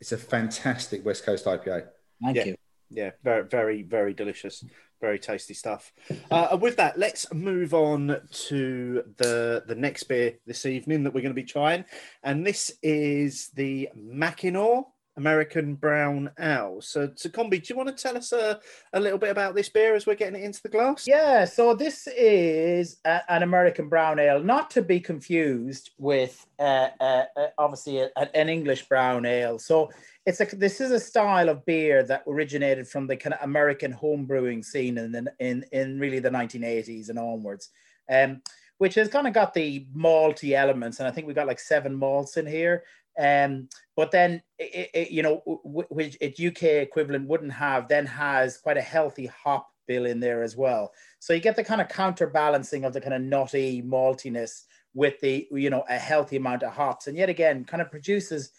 it's a fantastic West Coast IPA. Thank yeah. you. Yeah, very, very, very delicious, very tasty stuff. Uh, with that, let's move on to the the next beer this evening that we're going to be trying, and this is the Mackinaw American Brown Ale. So, Combi, do you want to tell us a, a little bit about this beer as we're getting it into the glass? Yeah, so this is a, an American Brown Ale, not to be confused with uh, uh, uh obviously a, an English Brown Ale. So it's a this is a style of beer that originated from the kind of American home brewing scene in the, in in really the 1980s and onwards. Um, which has kind of got the malty elements, and I think we've got like seven malts in here. Um, but then, it, it, you know, which its UK equivalent wouldn't have, then has quite a healthy hop bill in there as well. So you get the kind of counterbalancing of the kind of nutty maltiness with the, you know, a healthy amount of hops. And yet again, kind of produces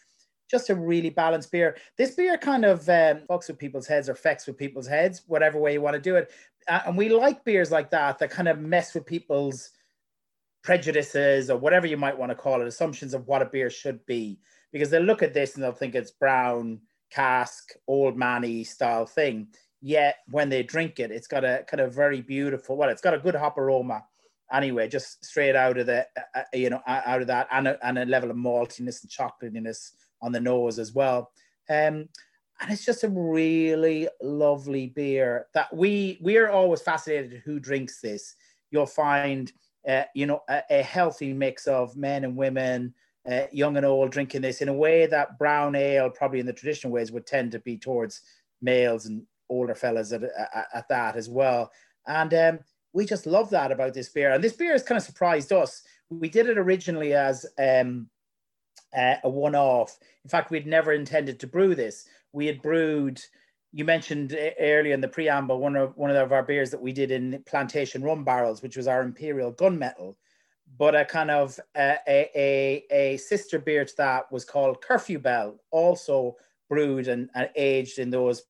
just a really balanced beer. This beer kind of um, fucks with people's heads or fecks with people's heads, whatever way you want to do it. Uh, and we like beers like that that kind of mess with people's prejudices or whatever you might want to call it, assumptions of what a beer should be. Because they'll look at this and they'll think it's brown, cask, old manny style thing. Yet when they drink it, it's got a kind of very beautiful, well, it's got a good hop aroma anyway, just straight out of the, uh, uh you know, out of that and a, and a level of maltiness and chocolatiness on the nose as well. Um, and it's just a really lovely beer that we we are always fascinated who drinks this. You'll find you know, a, a, healthy mix of men and women, uh, young and old, drinking this in a way that brown ale, probably in the traditional ways, would tend to be towards males and older fellas at, at, at that as well. And um, we just love that about this beer. And this beer has kind of surprised us. We did it originally as um, uh, a one off. In fact, we'd never intended to brew this. We had brewed you mentioned earlier in the preamble one of one of our beers that we did in plantation rum barrels, which was our imperial gunmetal. But a kind of a, a, a sister beer to that was called Curfew Bell, also brewed and, and aged in those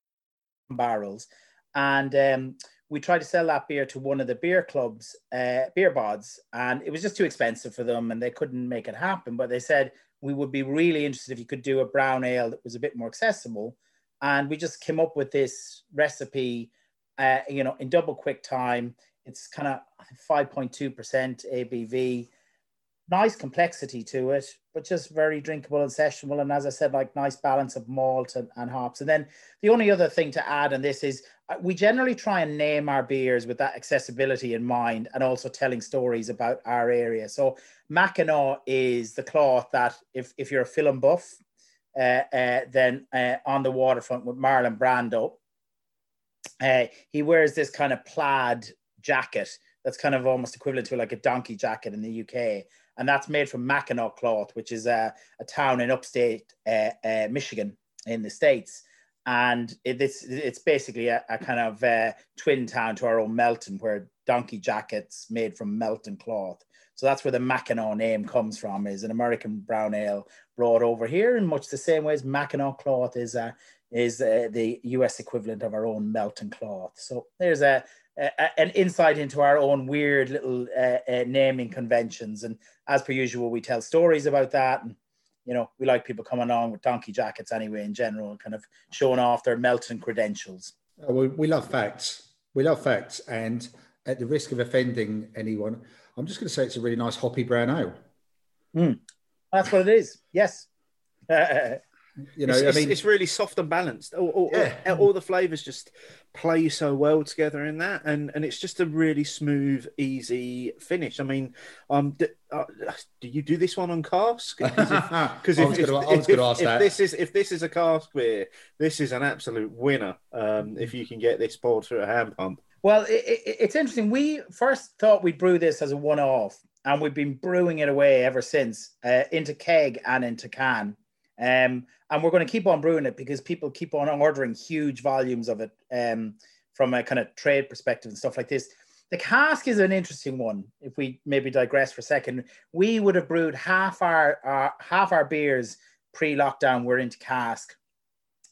barrels. And um, we tried to sell that beer to one of the beer clubs, uh, beer bods, and it was just too expensive for them and they couldn't make it happen. But they said, we would be really interested if you could do a brown ale that was a bit more accessible and we just came up with this recipe, uh, you know, in double quick time. It's kind of 5.2% ABV. Nice complexity to it, but just very drinkable and sessionable. And as I said, like nice balance of malt and, and hops. And then the only other thing to add on this is uh, we generally try and name our beers with that accessibility in mind and also telling stories about our area. So Mackinaw is the cloth that if, if you're a film buff, then uh, on the waterfront with Marlon Brando, uh, he wears this kind of plaid jacket that's kind of almost equivalent to like a donkey jacket in the UK. And that's made from Mackinaw cloth, which is a, a town in upstate uh, uh, Michigan in the States. And it, it's, it's basically a, a kind of uh, twin town to our own Melton, where donkey jackets made from Melton cloth. So that's where the Mackinaw name comes from, is an American brown ale brought over here in much the same way as Mackinaw cloth is a, is uh, the US equivalent of our own Melton cloth. So there's a, a an insight into our own weird little uh, uh, naming conventions. And as per usual, we tell stories about that. And, you know, we like people coming on with donkey jackets anyway, in general, kind of showing off their Melton credentials. Oh, we, we love facts. We love facts. And at the risk of offending anyone, I'm just going to say it's a really nice hoppy brown ale. Mm. That's what it is. Yes. You know, it's, I mean, it's, really soft and balanced. All, all, yeah. all, all the flavors just play so well together in that, and and it's just a really smooth, easy finish. I mean, um, do, uh, do you do this one on cask? Because if, if, if, if this is if this is a cask beer, this is an absolute winner. Um, if you can get this poured through a hand pump. Well, it, it, it's interesting. We first thought we'd brew this as a one-off, and we've been brewing it away ever since uh, into keg and into can. Um, and we're going to keep on brewing it because people keep on ordering huge volumes of it um, from a kind of trade perspective and stuff like this. The cask is an interesting one. If we maybe digress for a second, we would have brewed half our uh, half our beers pre-lockdown were into cask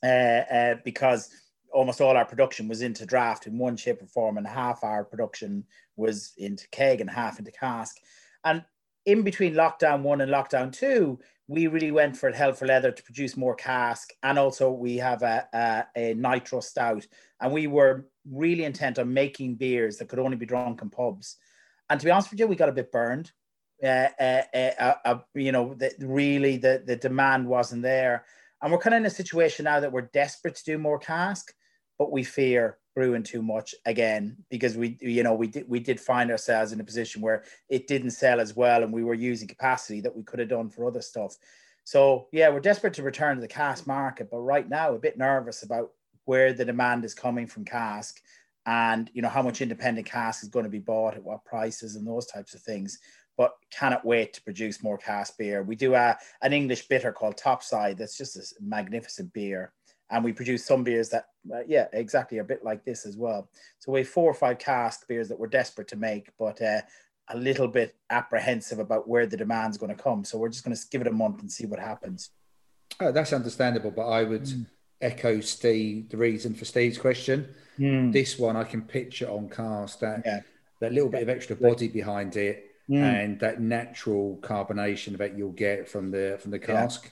uh, uh, because almost all our production was into draft in one shape or form, and half our production was into keg and half into cask. And in between lockdown one and lockdown two, we really went for it hell for leather to produce more cask. And also we have a, a, a, nitro stout. And we were really intent on making beers that could only be drunk in pubs. And to be honest with you we got a bit burned. Uh, uh, uh, uh you know the, really the, the demand wasn't there. And we're kind of in a situation now that we're desperate to do more cask but we fear brewing too much again because we you know we did we did find ourselves in a position where it didn't sell as well and we were using capacity that we could have done for other stuff. So yeah we're desperate to return to the cask market but right now a bit nervous about where the demand is coming from cask and you know how much independent cask is going to be bought at what prices and those types of things but cannot wait to produce more cask beer. We do a, an english bitter called topside that's just a magnificent beer and we produce some beers that uh, yeah exactly a bit like this as well so we have four or five cask beers that we're desperate to make but uh, a little bit apprehensive about where the demand's going to come so we're just going to give it a month and see what happens oh, that's understandable but i would mm. echo steve the reason for steve's question mm. this one i can picture on cask that yeah. that little bit of extra body behind it mm. and that natural carbonation that you'll get from the from the cask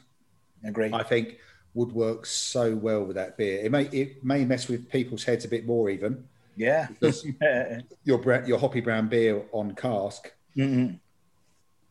yeah. agree i think would work so well with that beer. It may it may mess with people's heads a bit more even. Yeah, because your your hoppy brown beer on cask. Mm-hmm.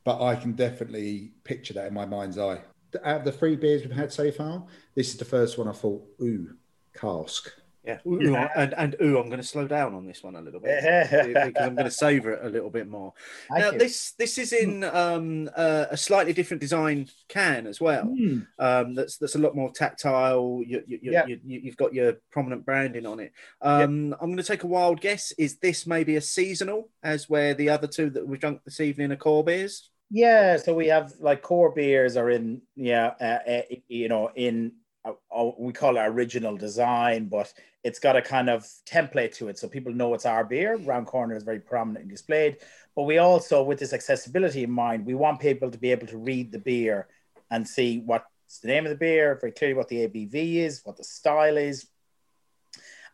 But I can definitely picture that in my mind's eye. Out of the three beers we've had so far, this is the first one I thought, ooh, cask. Yeah, ooh, and and ooh, I'm going to slow down on this one a little bit because I'm going to savor it a little bit more. Thank now, you. this this is in um, uh, a slightly different design can as well. Mm. Um, that's that's a lot more tactile. You, you, you, yeah. you, have got your prominent branding on it. Um, yep. I'm going to take a wild guess. Is this maybe a seasonal, as where the other two that we've drunk this evening are core beers? Yeah, so we have like core beers are in yeah, uh, uh, you know, in we call it original design, but it's got a kind of template to it. So people know it's our beer. Round corner is very prominently displayed. But we also, with this accessibility in mind, we want people to be able to read the beer and see what's the name of the beer, very clearly what the ABV is, what the style is.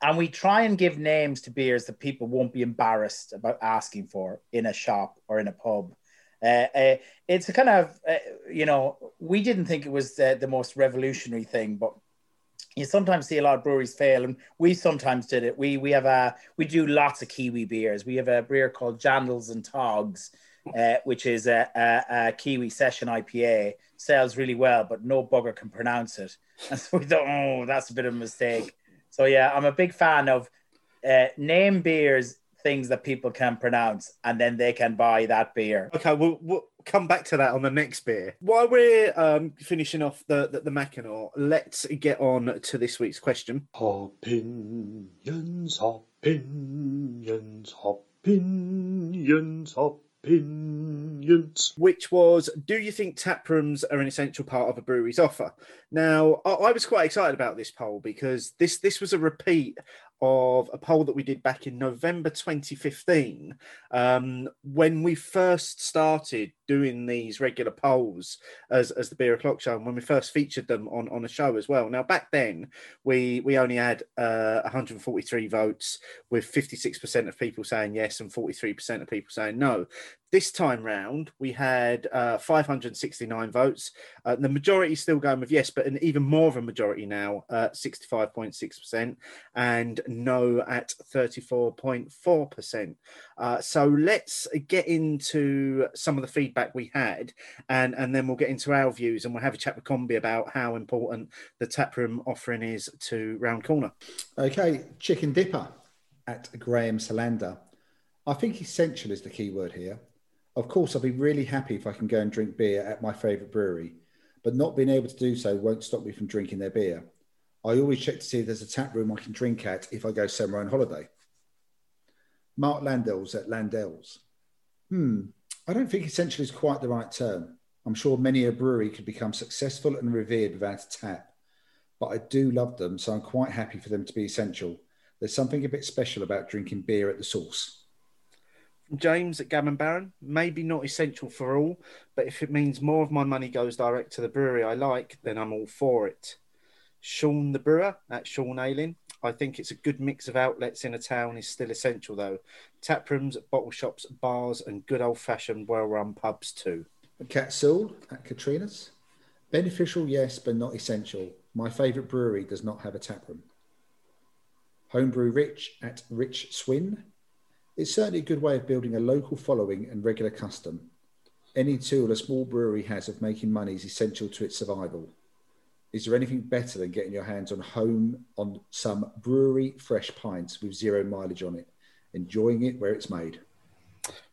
And we try and give names to beers that people won't be embarrassed about asking for in a shop or in a pub. Uh, uh, it's a kind of, uh, you know, we didn't think it was the most revolutionary thing, but you sometimes see a lot of breweries fail, and we sometimes did it. We we have a we do lots of Kiwi beers. We have a beer called Jandals and Togs, uh, which is a, a, a, Kiwi session IPA. Sells really well, but no bugger can pronounce it. And so we thought, oh, that's a bit of a mistake. So yeah, I'm a big fan of uh, name beers things that people can pronounce, and then they can buy that beer. Okay, we'll, we'll come back to that on the next beer. While we're um, finishing off the, the, the Mackinaw, let's get on to this week's question. Opinions, opinions, opinions, opinions opinions. Which was, do you think tap rooms are an essential part of a brewery's offer? Now, I, I was quite excited about this poll because this this was a repeat of a poll that we did back in November 2015 um, when we first started doing these regular polls as, as the Beer O'Clock Show and when we first featured them on, on a show as well. Now, back then, we, we only had uh, 143 votes with 56% of people saying yes and 43% of people saying no. This time round, we had uh, 569 votes. Uh, the majority still going with yes, but an even more of a majority now, uh, 65.6%, and no at 34.4%. Uh, so let's get into some of the feedback we had, and, and then we'll get into our views, and we'll have a chat with Combi about how important the taproom offering is to Round Corner. Okay, Chicken Dipper at Graham Salander. I think essential is the key word here. Of course, I'll be really happy if I can go and drink beer at my favourite brewery, but not being able to do so won't stop me from drinking their beer. I always check to see if there's a tap room I can drink at if I go somewhere on holiday. Mark Landell's at Landell's. Hmm, I don't think essential is quite the right term. I'm sure many a brewery could become successful and revered without a tap, but I do love them, so I'm quite happy for them to be essential. There's something a bit special about drinking beer at the source. James at Gammon Baron, maybe not essential for all, but if it means more of my money goes direct to the brewery I like, then I'm all for it. Sean the Brewer at Sean Ailing. I think it's a good mix of outlets in a town is still essential though. Tap rooms, bottle shops, bars, and good old fashioned, well run pubs too. Cat Soul at Katrina's. Beneficial, yes, but not essential. My favourite brewery does not have a tap room. Homebrew Rich at Rich Swin. It's certainly a good way of building a local following and regular custom. Any tool a small brewery has of making money is essential to its survival. Is there anything better than getting your hands on home on some brewery fresh pints with zero mileage on it, enjoying it where it's made?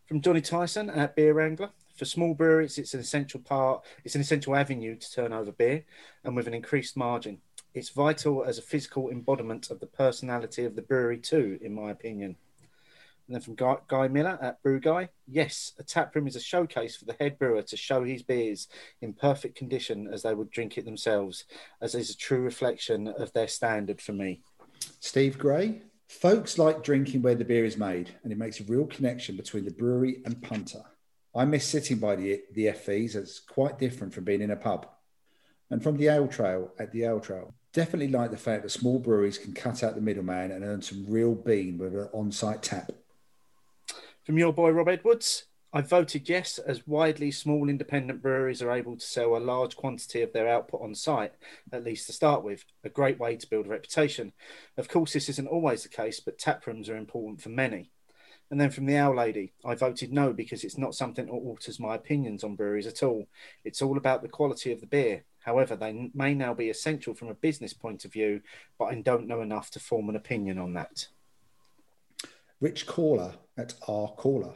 From Johnny Tyson at Beer Wrangler. For small breweries, it's an essential part. It's an essential avenue to turn over beer, and with an increased margin, it's vital as a physical embodiment of the personality of the brewery too, in my opinion. And then from Guy, Guy Miller at Brew Guy, yes, a tap room is a showcase for the head brewer to show his beers in perfect condition as they would drink it themselves, as is a true reflection of their standard for me. Steve Gray, folks like drinking where the beer is made, and it makes a real connection between the brewery and punter. I miss sitting by the, the FVs, it's quite different from being in a pub. And from the Ale Trail at the Ale Trail, definitely like the fact that small breweries can cut out the middleman and earn some real bean with an on site tap. From your boy Rob Edwards, I voted yes, as widely small independent breweries are able to sell a large quantity of their output on site, at least to start with. A great way to build a reputation. Of course, this isn't always the case, but tap rooms are important for many. And then from the Owl Lady, I voted no because it's not something that alters my opinions on breweries at all. It's all about the quality of the beer. However, they may now be essential from a business point of view, but I don't know enough to form an opinion on that. Rich Caller at R Caller.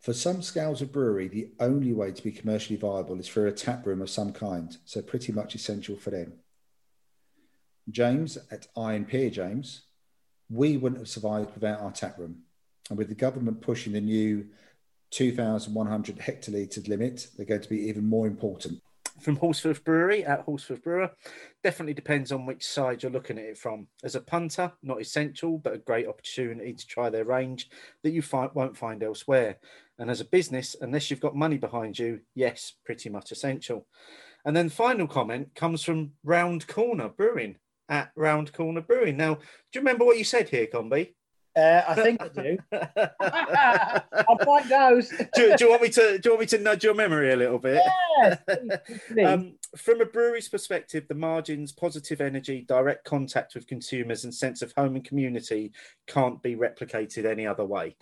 For some scales of brewery, the only way to be commercially viable is through a tap room of some kind, so pretty much essential for them. James at Iron Pier James, we wouldn't have survived without our tap room. And with the government pushing the new 2,100 hectolitre limit, they're going to be even more important from Horsforth Brewery at Horsforth Brewer. Definitely depends on which side you're looking at it from. As a punter, not essential, but a great opportunity to try their range that you find, won't find elsewhere. And as a business, unless you've got money behind you, yes, pretty much essential. And then final comment comes from Round Corner Brewing at Round Corner Brewing. Now, do you remember what you said here, Combi? Uh, I think I do. I'll find out. do, do, you want me to? Do you want me to nudge your memory a little bit? Yes, um, from a brewery's perspective, the margins, positive energy, direct contact with consumers, and sense of home and community can't be replicated any other way.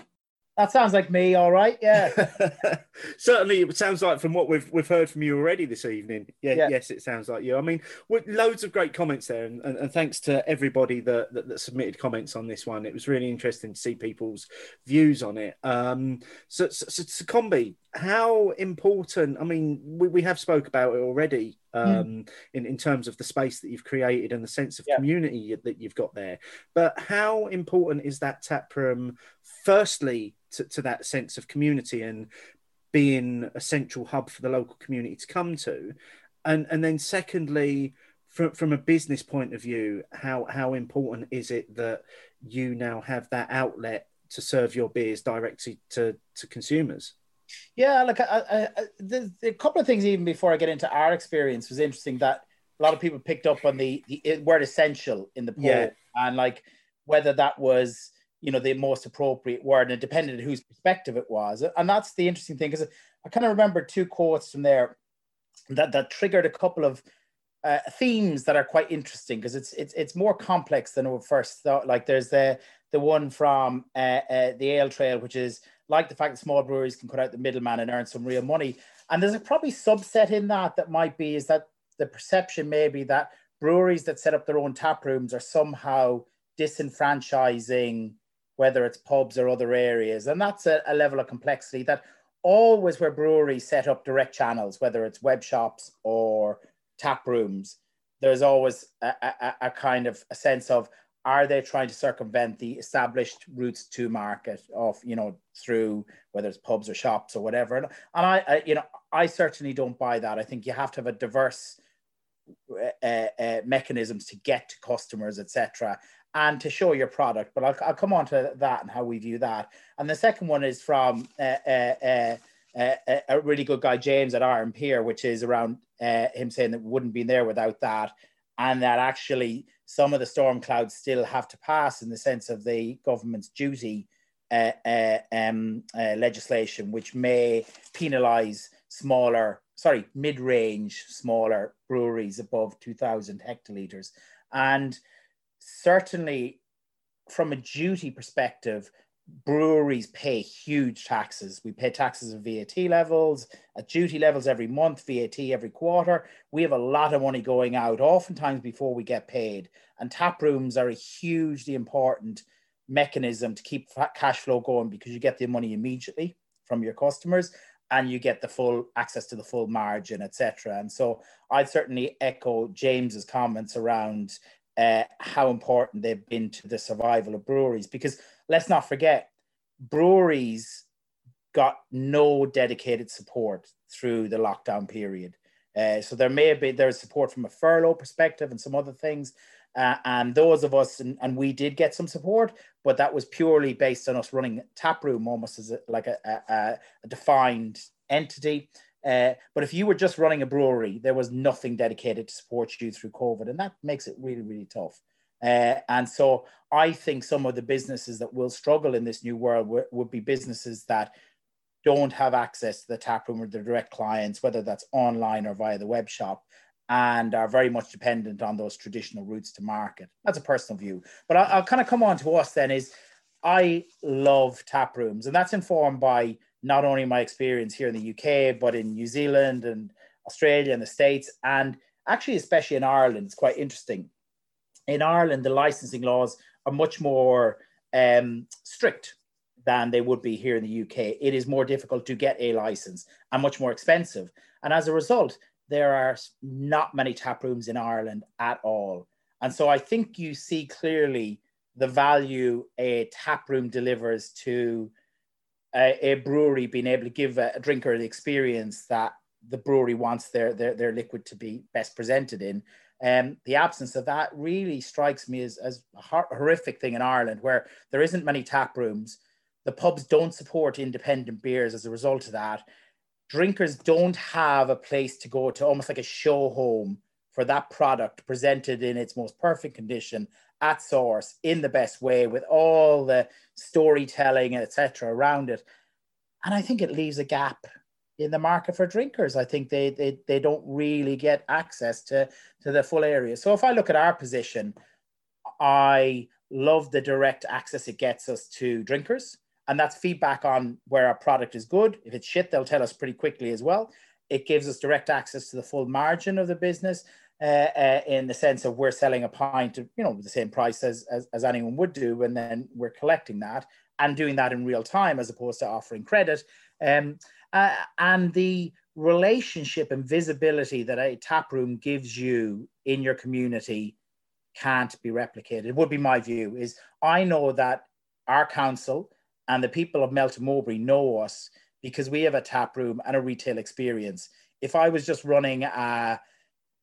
That sounds like me, all right. Yeah. Certainly, it sounds like from what we've we've heard from you already this evening. Yeah, yeah. yes, it sounds like you. I mean, loads of great comments there, and, and, and thanks to everybody that, that, that submitted comments on this one. It was really interesting to see people's views on it. Um, so, so, so, so Combi, how important? I mean, we, we have spoke about it already hmm. um, mm. in in terms of the space that you've created and the sense of yeah. community that you've got there. But how important is that tap room? Firstly to, to that sense of community and being a central hub for the local community to come to. And and then secondly from from a business point of view how how important is it that you now have that outlet to serve your beers directly to to consumers? Yeah look I, I, the, the couple of things even before i get into our experience was interesting that a lot of people picked up on the, the word essential in the poll. Yeah. and like whether that was you know the most appropriate word and it depended on whose perspective it was. And that's the interesting thing because i kind of remember two quotes from there that that triggered a couple of uh, themes that are quite interesting because it's it's it's more complex than we first thought. Like there's the the one from uh, uh, the ale trail which is like the fact that small breweries can cut out the middleman and earn some real money. And there's a probably subset in that that might be is that the perception maybe that breweries that set up their own tap rooms are somehow disenfranchising whether it's pubs or other areas. And that's a, a level of complexity that always where breweries set up direct channels, whether it's web shops or tap rooms, there's always a, a, a, kind of a sense of are they trying to circumvent the established routes to market of you know through whether it's pubs or shops or whatever? And, I, I you know i certainly don't buy that. I think you have to have a diverse uh, uh, mechanisms to get to customers etc and to show your product. But I'll, I'll come on to that and how we view that. And the second one is from uh, uh, uh, uh a really good guy, James at rnPeer, which is around uh, him saying that wouldn't be there without that. And that actually some of the storm clouds still have to pass in the sense of the government's duty uh, um, legislation, which may penalize smaller, sorry, mid range, smaller breweries above 2,000 hectolitres. And certainly from a duty perspective, breweries pay huge taxes. We pay taxes at VAT levels, at duty levels every month, VAT every quarter. We have a lot of money going out, oftentimes before we get paid. And tap rooms are a hugely important mechanism to keep cash flow going because you get the money immediately from your customers and you get the full access to the full margin, etc. And so I'd certainly echo James's comments around uh, how important they've been to the survival of breweries. Because let's not forget, breweries got no dedicated support through the lockdown period. Uh, so there may have been there's support from a furlough perspective and some other things. Uh, and those of us, and, and, we did get some support, but that was purely based on us running tap room almost as a, like a, a, a defined entity. Uh, but if you were just running a brewery, there was nothing dedicated to support you through COVID, and that makes it really, really tough. Uh, and so I think some of the businesses that will struggle in this new world w- would be businesses that don't have access to the tap room or the direct clients, whether that's online or via the web shop, and are very much dependent on those traditional routes to market. That's a personal view. But I'll, I'll kind of come on to us then is I love tap rooms, and that's informed by not only my experience here in the UK, but in New Zealand and Australia and the States, and actually, especially in Ireland, it's quite interesting. In Ireland, the licensing laws are much more um, strict than they would be here in the UK. It is more difficult to get a license and much more expensive. And as a result, there are not many tap rooms in Ireland at all. And so I think you see clearly the value a tap room delivers to a, a brewery being able to give a, a, drinker the experience that the brewery wants their, their, their liquid to be best presented in. Um, the absence of that really strikes me as, as a horrific thing in Ireland, where there isn't many tap rooms. The pubs don't support independent beers as a result of that. Drinkers don't have a place to go to, almost like a show home for that product presented in its most perfect condition at source in the best way with all the storytelling etc around it. And i think it leaves a gap in the market for drinkers. I think they, they they don't really get access to to the full area. So if i look at our position i love the direct access it gets us to drinkers and that's feedback on where our product is good. If it's shit they'll tell us pretty quickly as well. It gives us direct access to the full margin of the business uh, uh, in the sense of we're selling a pint of you know the same price as, as, as anyone would do and then we're collecting that and doing that in real time as opposed to offering credit. Um, uh, and the relationship and visibility that a tap room gives you in your community can't be replicated. Would be my view is i know that our council and the people of melton mowbray know us because we have a tap room and a retail experience. If i was just running a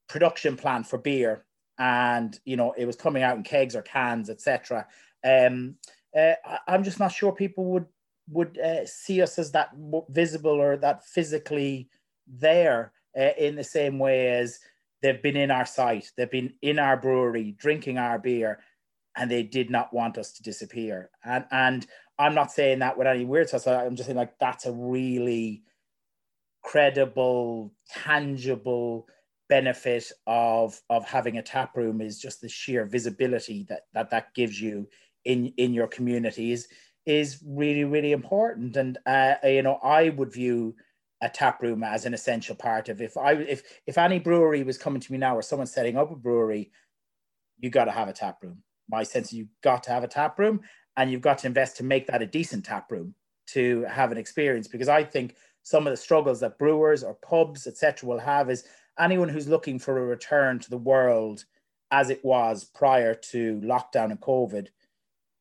production plant for beer and you know it was coming out in kegs or cans etc um uh, i'm just not sure people would would uh, see us as that visible or that physically there uh, in the same way as they've been in our site they've been in our brewery drinking our beer and they did not want us to disappear. And and i'm not saying that with any weird stuff i'm just saying like that's a really credible tangible benefit of of having a tap room is just the sheer visibility that that that gives you in in your communities is really really important. And uh, you know i would view a tap room as an essential part of if i if if any brewery was coming to me now or someone setting up a brewery you got to have a tap room. My sense is you've got to have a tap room and you've got to invest to make that a decent tap room to have an experience because i think some of the struggles that brewers or pubs etc will have is anyone who's looking for a return to the world as it was prior to lockdown and COVID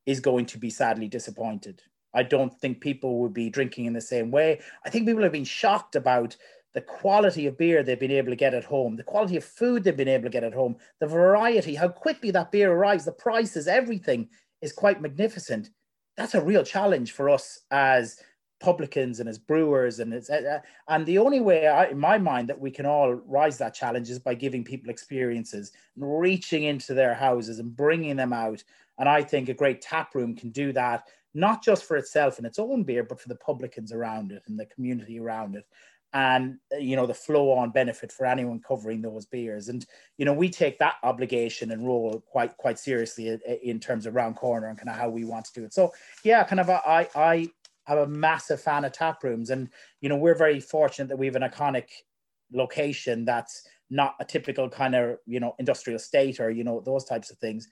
is going to be sadly disappointed. I don't think people would be drinking in the same way. I think people have been shocked about the quality of beer they've been able to get at home, the quality of food they've been able to get at home, the variety, how quickly that beer arrives, the prices, everything is quite magnificent. That's a real challenge for us as publicans and as brewers and it's uh, and the only way I, in my mind that we can all rise that challenge is by giving people experiences and reaching into their houses and bringing them out. And i think a great tap room can do that not just for itself and its own beer but for the publicans around it and the community around it. And uh, you know the flow on benefit for anyone covering those beers. And you know we take that obligation and role quite quite seriously uh, in terms of round corner and kind of how we want to do it. So yeah kind of i i I'm a massive fan of tap rooms, and you know we're very fortunate that we have an iconic location that's not a typical kind of you know industrial state or you know those types of things.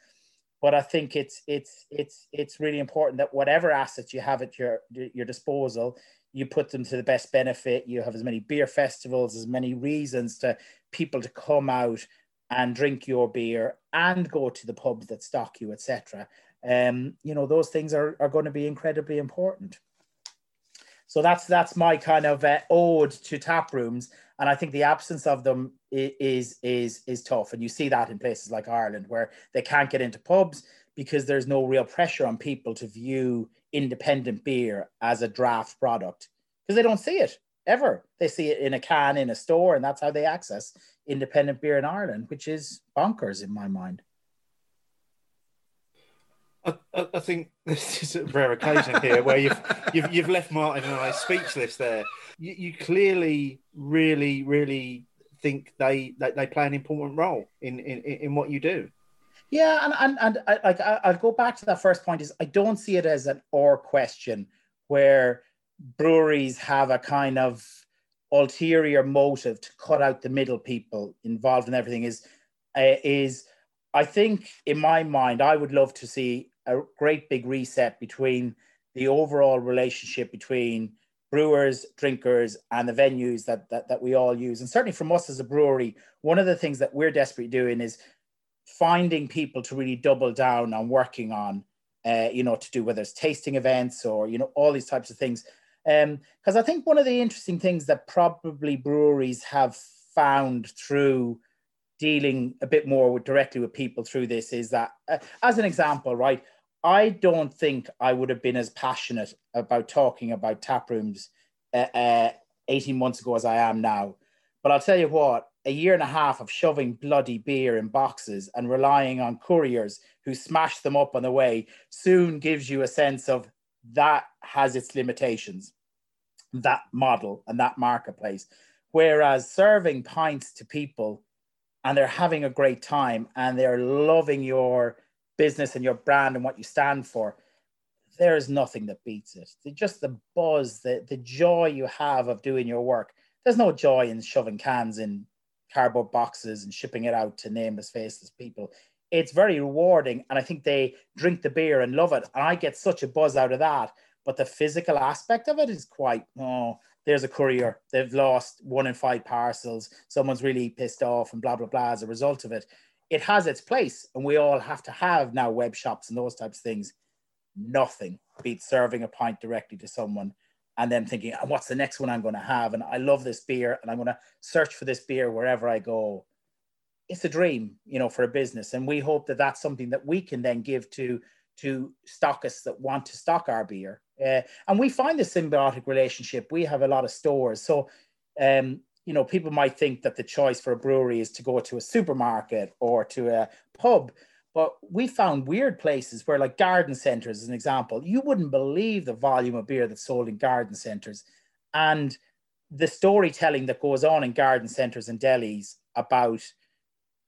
But I think it's it's it's it's really important that whatever assets you have at your your disposal, you put them to the best benefit. You have as many beer festivals, as many reasons to people to come out and drink your beer and go to the pubs that stock you, etc. Um, you know those things are, are going to be incredibly important. So that's that's my kind of uh, ode to tap rooms, and I think the absence of them is is is tough, and you see that in places like Ireland where they can't get into pubs because there's no real pressure on people to view independent beer as a draft product because they don't see it ever. They see it in a can in a store, and that's how they access independent beer in Ireland, which is bonkers in my mind. I, I, think this is a rare occasion here where you've, you've you've left Martin and I speechless. There, you, you clearly, really, really think they, they they play an important role in in, in what you do. Yeah, and and and I, like I'll go back to that first point. Is I don't see it as an or question where breweries have a kind of ulterior motive to cut out the middle people involved in everything. Is uh, is I think in my mind, I would love to see a great big reset between the overall relationship between brewers, drinkers, and the venues that, that that we all use. And certainly from us as a brewery, one of the things that we're desperately doing is finding people to really double down on working on, uh, you know, to do whether it's tasting events or you know all these types of things. Because um, I think one of the interesting things that probably breweries have found through dealing a bit more with directly with people through this is that, uh, as an example, right? I don't think I would have been as passionate about talking about tap rooms uh, uh, 18 months ago as I am now. But I'll tell you what, a year and a half of shoving bloody beer in boxes and relying on couriers who smash them up on the way soon gives you a sense of that has its limitations, that model and that marketplace. Whereas serving pints to people and they're having a great time and they're loving your business and your brand and what you stand for, there is nothing that beats it. Just the buzz, the, the joy you have of doing your work. There's no joy in shoving cans in cardboard boxes and shipping it out to nameless, faceless people. It's very rewarding. And I think they drink the beer and love it. And I get such a buzz out of that. But the physical aspect of it is quite, oh, there's a courier. They've lost one in five parcels. Someone's really pissed off and blah, blah, blah as a result of it. It has its place. And we all have to have now web shops and those types of things. Nothing beats serving a pint directly to someone and then thinking, what's the next one I'm going to have? And I love this beer and I'm going to search for this beer wherever I go. It's a dream, you know, for a business. And we hope that that's something that we can then give to, to stockists that want to stock our beer. Uh, and we find this symbiotic relationship. We have a lot of stores. So, um, you know, people might think that the choice for a brewery is to go to a supermarket or to a pub. But we found weird places where, like garden centers, as an example, you wouldn't believe the volume of beer that's sold in garden centers. And the storytelling that goes on in garden centers and delis about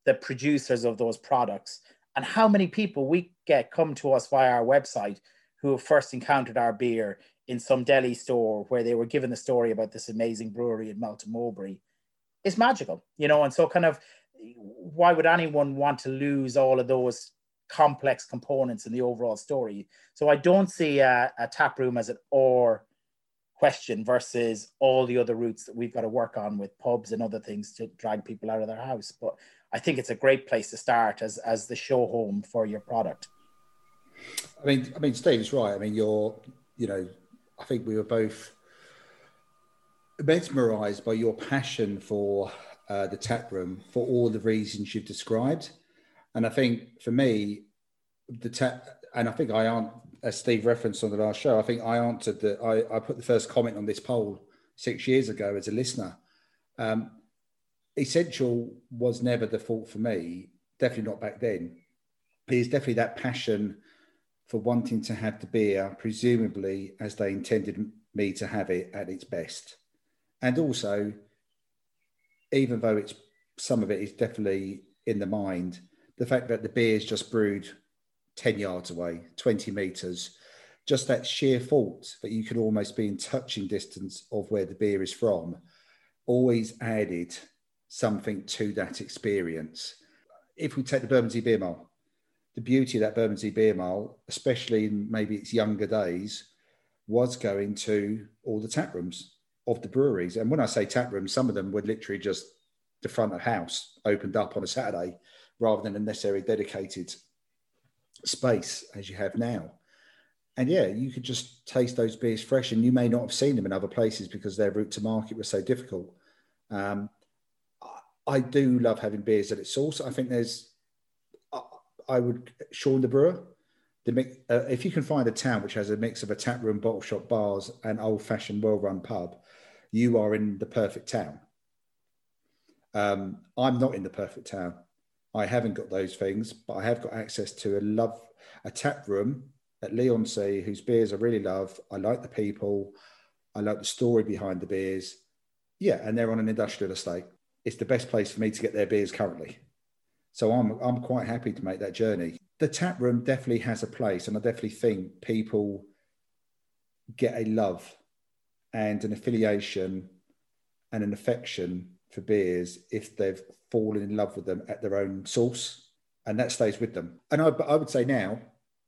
the producers of those products and how many people we get come to us via our website who have first encountered our beer in some deli store where they were given the story about this amazing brewery in Melton Mowbray is magical, you know, and so kind of why would anyone want to lose all of those complex components in the overall story? So I don't see a, a tap room as an or question versus all the other routes that we've got to work on with pubs and other things to drag people out of their house. But I think it's a great place to start as as the show home for your product. I mean, I mean, Steve's right. I mean, you're, you know, I think we were both mesmerized by your passion for uh, the tap room for all the reasons you've described. And I think for me, the tap, and I think I aren't, as Steve referenced on the last show, I think I answered that I, I put the first comment on this poll six years ago as a listener. Um, essential was never the fault for me, definitely not back then. It's definitely that passion for wanting to have the beer, presumably as they intended me to have it at its best. And also even though it's some of it is definitely in the mind, the fact that the beer is just brewed 10 yards away, 20 meters, just that sheer fault that you could almost be in touching distance of where the beer is from, always added something to that experience. If we take the Bermondsey Beer Mile, the beauty of that Bermondsey Beer Mile, especially in maybe its younger days, was going to all the tap rooms of the breweries. And when I say tap rooms, some of them were literally just the front of house opened up on a Saturday rather than a necessarily dedicated space as you have now. And yeah, you could just taste those beers fresh, and you may not have seen them in other places because their route to market was so difficult. Um, I do love having beers at its source. I think there's, I would Sean the Brewer. The mix, uh, if you can find a town which has a mix of a tap room, bottle shop, bars, and old-fashioned, well-run pub, you are in the perfect town. Um, I'm not in the perfect town. I haven't got those things, but I have got access to a love a tap room at Leigh-on-Sea, whose beers I really love. I like the people. I like the story behind the beers. Yeah, and they're on an industrial estate. It's the best place for me to get their beers currently. So I'm I'm quite happy to make that journey. The tap room definitely has a place, and I definitely think people get a love and an affiliation and an affection for beers if they've fallen in love with them at their own source and that stays with them. And i, I would say now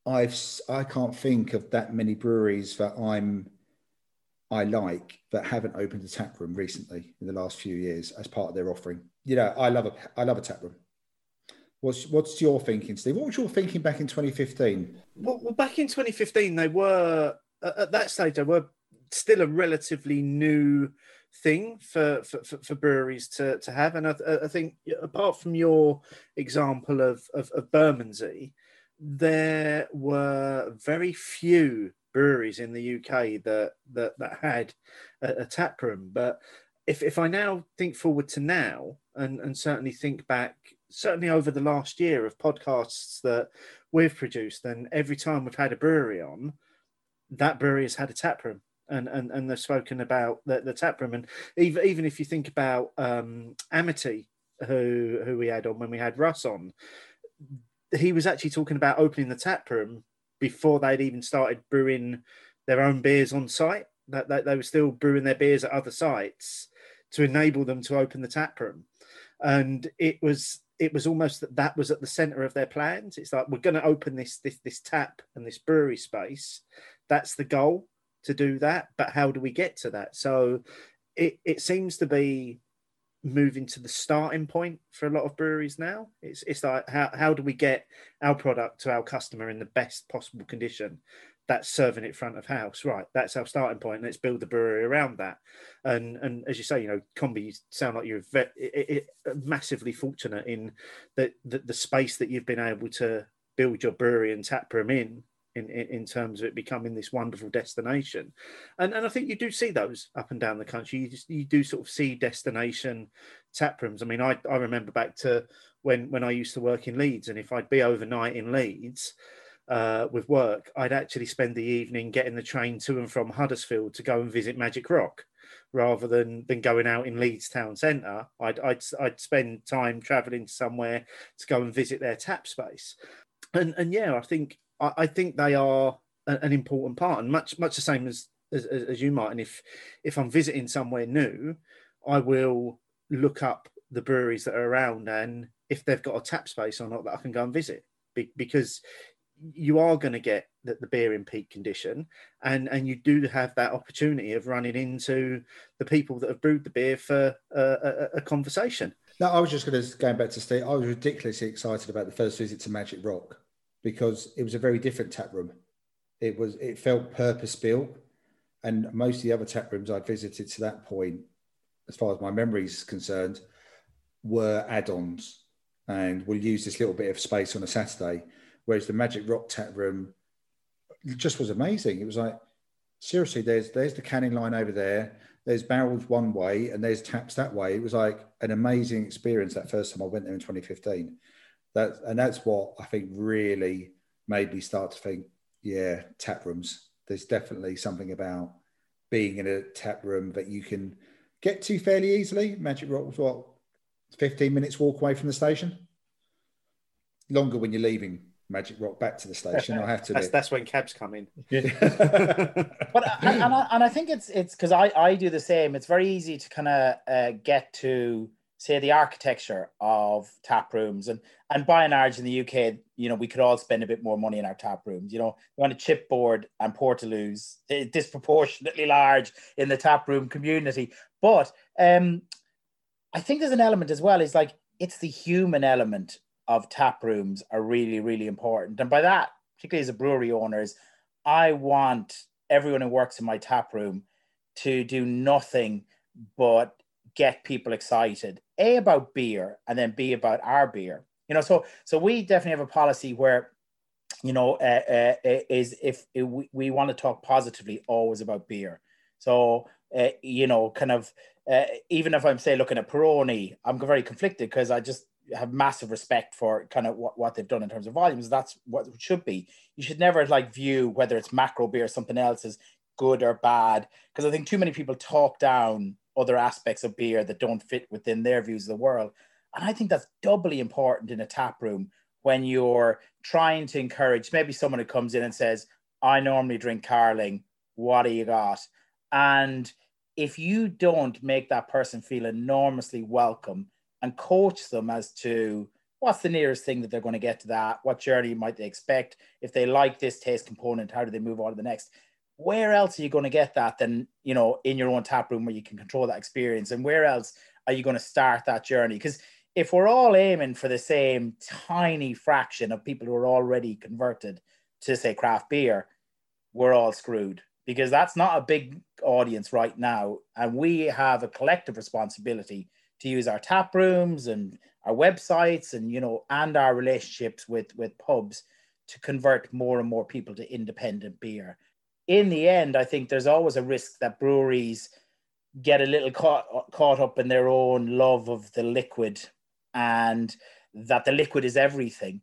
i've i can't think of that many breweries that i'm i like that haven't opened a tap room recently in the last few years as part of their offering. You know i love a i love a tap room What's what's your thinking, Steve? What was your thinking back in 2015? Well, back in 2015, they were at that stage they were still a relatively new thing for, for, for, breweries to, to have. And I, I, think apart from your example of, of, of Bermondsey, there were very few breweries in the UK that that, that had a, a tap room. But if, if I now think forward to now, and, and certainly think back, certainly over the last year of podcasts that we've produced, and every time we've had a brewery on, that brewery has had a tap room. And, and, and they've spoken about the, the tap room. And even, even if you think about um, Amity, who, who we had on when we had Russ on, he was actually talking about opening the tap room before they'd even started brewing their own beers on site. That, that they were still brewing their beers at other sites to enable them to open the tap room, and it was it was almost that that was at the center of their plans. It's like we're going to open this this this tap and this brewery space. That's the goal to do that, but how do we get to that? So it it seems to be moving to the starting point for a lot of breweries now. It's it's like how how do we get our product to our customer in the best possible condition? That's serving it front of house, right? That's our starting point. Let's build the brewery around that. And and as you say, you know, Combi, sound like you're it, it, massively fortunate in that the, the space that you've been able to build your brewery and tap room in in, in, in, terms of it becoming this wonderful destination. And, and I think you do see those up and down the country. You just you do sort of see destination tap rooms. I mean, I, I remember back to when when I used to work in Leeds, and if I'd be overnight in Leeds uh, with work, I'd actually spend the evening getting the train to and from Huddersfield to go and visit Magic Rock. Rather than, than going out in Leeds town centre, I'd, I'd, I'd spend time travelling somewhere to go and visit their tap space. And, and yeah, I think I, I think they are a, an important part, and much much the same as, as as you, Martin. If if I'm visiting somewhere new, I will look up the breweries that are around and if they've got a tap space or not that I can go and visit, because you are going to get the, the, beer in peak condition and and you do have that opportunity of running into the people that have brewed the beer for a, a, conversation no i was just going to going back to steve i was ridiculously excited about the first visit to magic rock because it was a very different tap room. It was it felt purpose built, and most of the other tap rooms I'd visited to that point, as far as my memory is concerned, were add-ons, and we'll use this little bit of space on a Saturday. Whereas the Magic Rock tap room just was amazing. It was like seriously, there's there's the canning line over there. There's barrels one way and there's taps that way. It was like an amazing experience that first time I went there in 2015 that and that's what I think really made me start to think, yeah, tap rooms. There's definitely something about being in a tap room that you can get to fairly easily. Magic Rock was what 15 minutes walk away from the station. Longer when you're leaving Magic Rock back to the station. I have to. that's, that's, when cabs come in. Yeah. but and, and, I, and I think it's it's because I I do the same. It's very easy to kind of uh, get to say the architecture of tap rooms and and by and large in the UK, you know, we could all spend a bit more money in our tap rooms. You know, we want a chipboard and portaloos eh, disproportionately large in the tap room community. But um, I think there's an element as well. Is like it's the human element of tap rooms are really really important, and by that, particularly as a brewery owners, I want everyone who works in my tap room to do nothing but get people excited. A about beer and then b about our beer. You know so so we definitely have a policy where you know uh, uh, uh is if we, we want to talk positively always about beer. So uh, you know kind of uh, even if i'm say looking at peroni i'm very conflicted because i just have massive respect for kind of what, what they've done in terms of volumes that's what it should be you should never like view whether it's macro beer or something else as good or bad because i think too many people talk down other aspects of beer that don't fit within their views of the world. And I think that's doubly important in a tap room when you're trying to encourage maybe someone who comes in and says, I normally drink Carling, what do you got? And if you don't make that person feel enormously welcome and coach them as to what's the nearest thing that they're going to get to that, what journey might they expect, if they like this taste component, how do they move on to the next? where else are you going to get that than you know in your own tap room where you can control that experience and where else are you going to start that journey because if we're all aiming for the same tiny fraction of people who are already converted to say craft beer we're all screwed because that's not a big audience right now and we have a collective responsibility to use our tap rooms and our websites and you know and our relationships with with pubs to convert more and more people to independent beer. In the end, I think there's always a risk that breweries get a little caught caught up in their own love of the liquid and that the liquid is everything.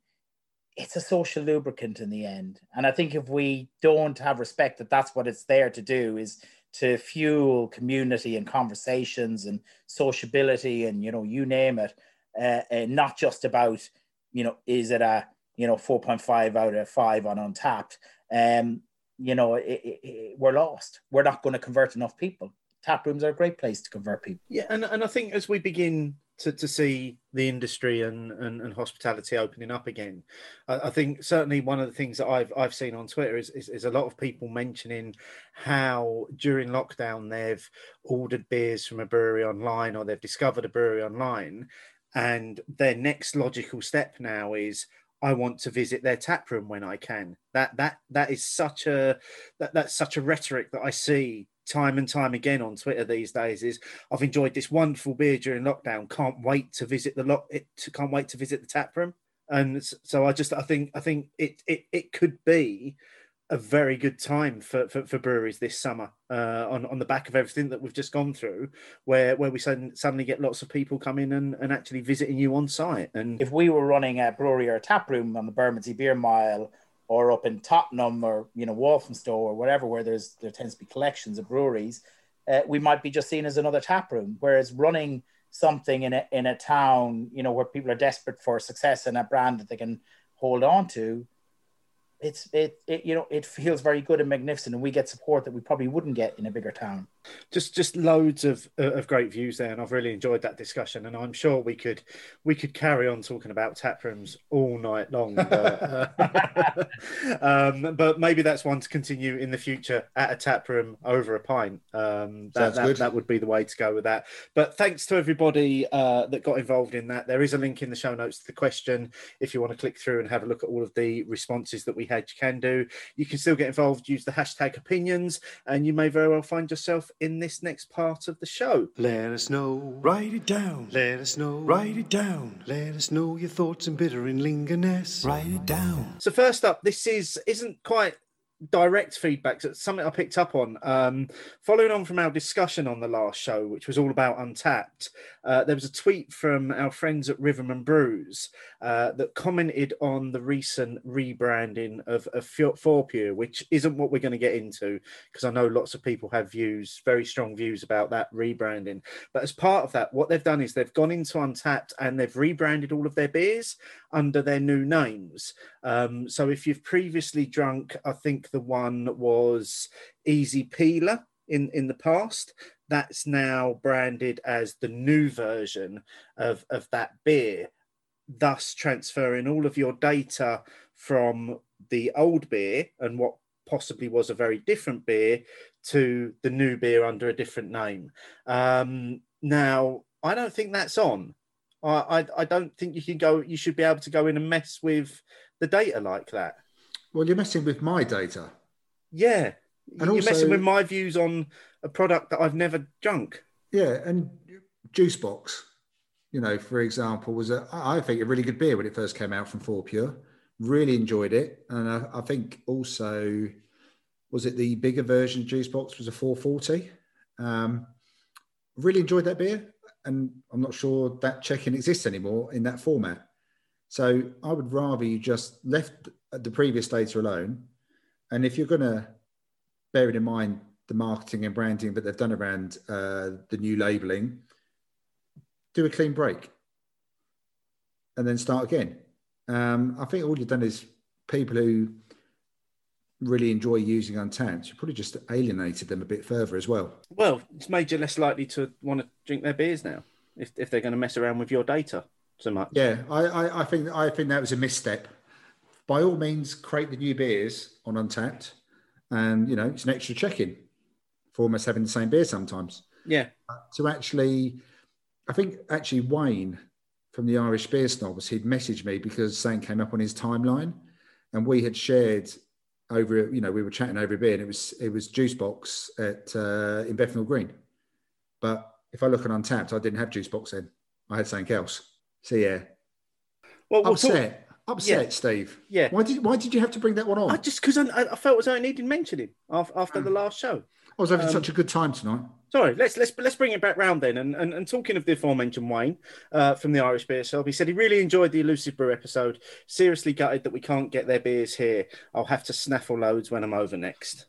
It's a social lubricant in the end. And i think if we don't have respect that that's what it's there to do is to fuel community and conversations and sociability and you know you name it. Uh, and not just about you know is it a you know 4.5 out of 5 on Untappd um you know it, it, it, we're lost. We're not going to convert enough people. Tap rooms are a great place to convert people. Yeah and, and i think as we begin to, to see the industry and, and, and hospitality opening up again. I, I, think certainly one of the things that I've I've seen on Twitter is, is, is a lot of people mentioning how during lockdown they've ordered beers from a brewery online or they've discovered a brewery online, and their next logical step now is I want to visit their tap room when I can. That that that is such a that, that's such a rhetoric that I see time and time again on Twitter these days is I've enjoyed this wonderful beer during lockdown. Can't wait to visit the lock. It can't wait to visit the tap room. And so I just I think I think it it it could be a very good time for, for, for breweries this summer uh, on, on the back of everything that we've just gone through, where where we suddenly get lots of people coming and, and actually visiting you on site. And if we were running a brewery or a tap room on the Bermondsey Beer Mile or up in Tottenham or you know Walthamstow or whatever, where there's there tends to be collections of breweries, uh, we might be just seen as another tap room. Whereas running something in a in a town, you know, where people are desperate for success and a brand that they can hold on to, it's it, it you know it feels very good and magnificent and we get support that we probably wouldn't get in a bigger town just just loads of of great views there and i've really enjoyed that discussion and i'm sure we could we could carry on talking about tap rooms all night long but, uh, um, but maybe that's one to continue in the future at a tap room over a pint um, that, that, that, would be the way to go with that but thanks to everybody uh, that got involved in that there is a link in the show notes to the question if you want to click through and have a look at all of the responses that we had you can do you can still get involved use the hashtag opinions and you may very well find yourself in this next part of the show. Let us know. Write it down. Let us know. Write it down. Let us know your thoughts and bitter and lingerness. Write it down. So first up, this is isn't quite direct feedback. It's something I picked up on. Um, following on from our discussion on the last show, which was all about Untappd, uh, there was a tweet from our friends at Riverman Brews uh, that commented on the recent rebranding of, of Fourpure, which isn't what we're going to get into because I know lots of people have views, very strong views about that rebranding. But as part of that, what they've done is they've gone into Untappd and they've rebranded all of their beers under their new names. Um, so if you've previously drunk, I think the one was Easy Peeler in, in the past, that's now branded as the new version of, of that beer, thus transferring all of your data from the old beer and what possibly was a very different beer to the new beer under a different name. Um, now, I don't think that's on. I, I, I don't think you can go. You should be able to go in and mess with the data like that. Well, you're messing with my data. Yeah, and you're also, messing with my views on a product that I've never drunk. Yeah, and Juicebox, you know, for example, was a I think a really good beer when it first came out from Fourpure. Really enjoyed it, and I, I think also was it the bigger version of Juicebox was a 440. Um, really enjoyed that beer and I'm not sure that check-in exists anymore in that format. So I would rather you just left the previous data alone. And if you're going to bear it in mind the marketing and branding that they've done around uh, the new labeling, do a clean break and then start again. Um, I think all you've done is people who really enjoy using Untappd, you probably just alienated them a bit further as well. Well, it's made you less likely to want to drink their beers now if, if they're going to mess around with your data so much. Yeah, I, I, I think I think that was a misstep. By all means, create the new beers on Untappd, and you know it's an extra check-in for almost having the same beer sometimes. Yeah. To actually, I think actually Wayne from the Irish Beer Snobs, he'd messaged me because something came up on his timeline, and we had shared over, you know, we were chatting over a beer and it was, it was juice box at, uh, in Bethnal Green. But if I look at Untappd, I didn't have juice box then. I had something else. So yeah. Well, we'll upset. Talk- upset, yeah. Steve. Yeah. Why did Why did you have to bring that one on? I just because I, I, felt as though I needed mentioning after, after the last show. I was having um, such a good time tonight. Sorry, let's let's let's bring it back round then. And and, and talking of the aforementioned Wayne uh, from the Irish Beer Shop, he said he really enjoyed the Elusive Brew episode. Seriously gutted that we can't get their beers here. I'll have to snaffle loads when I'm over next.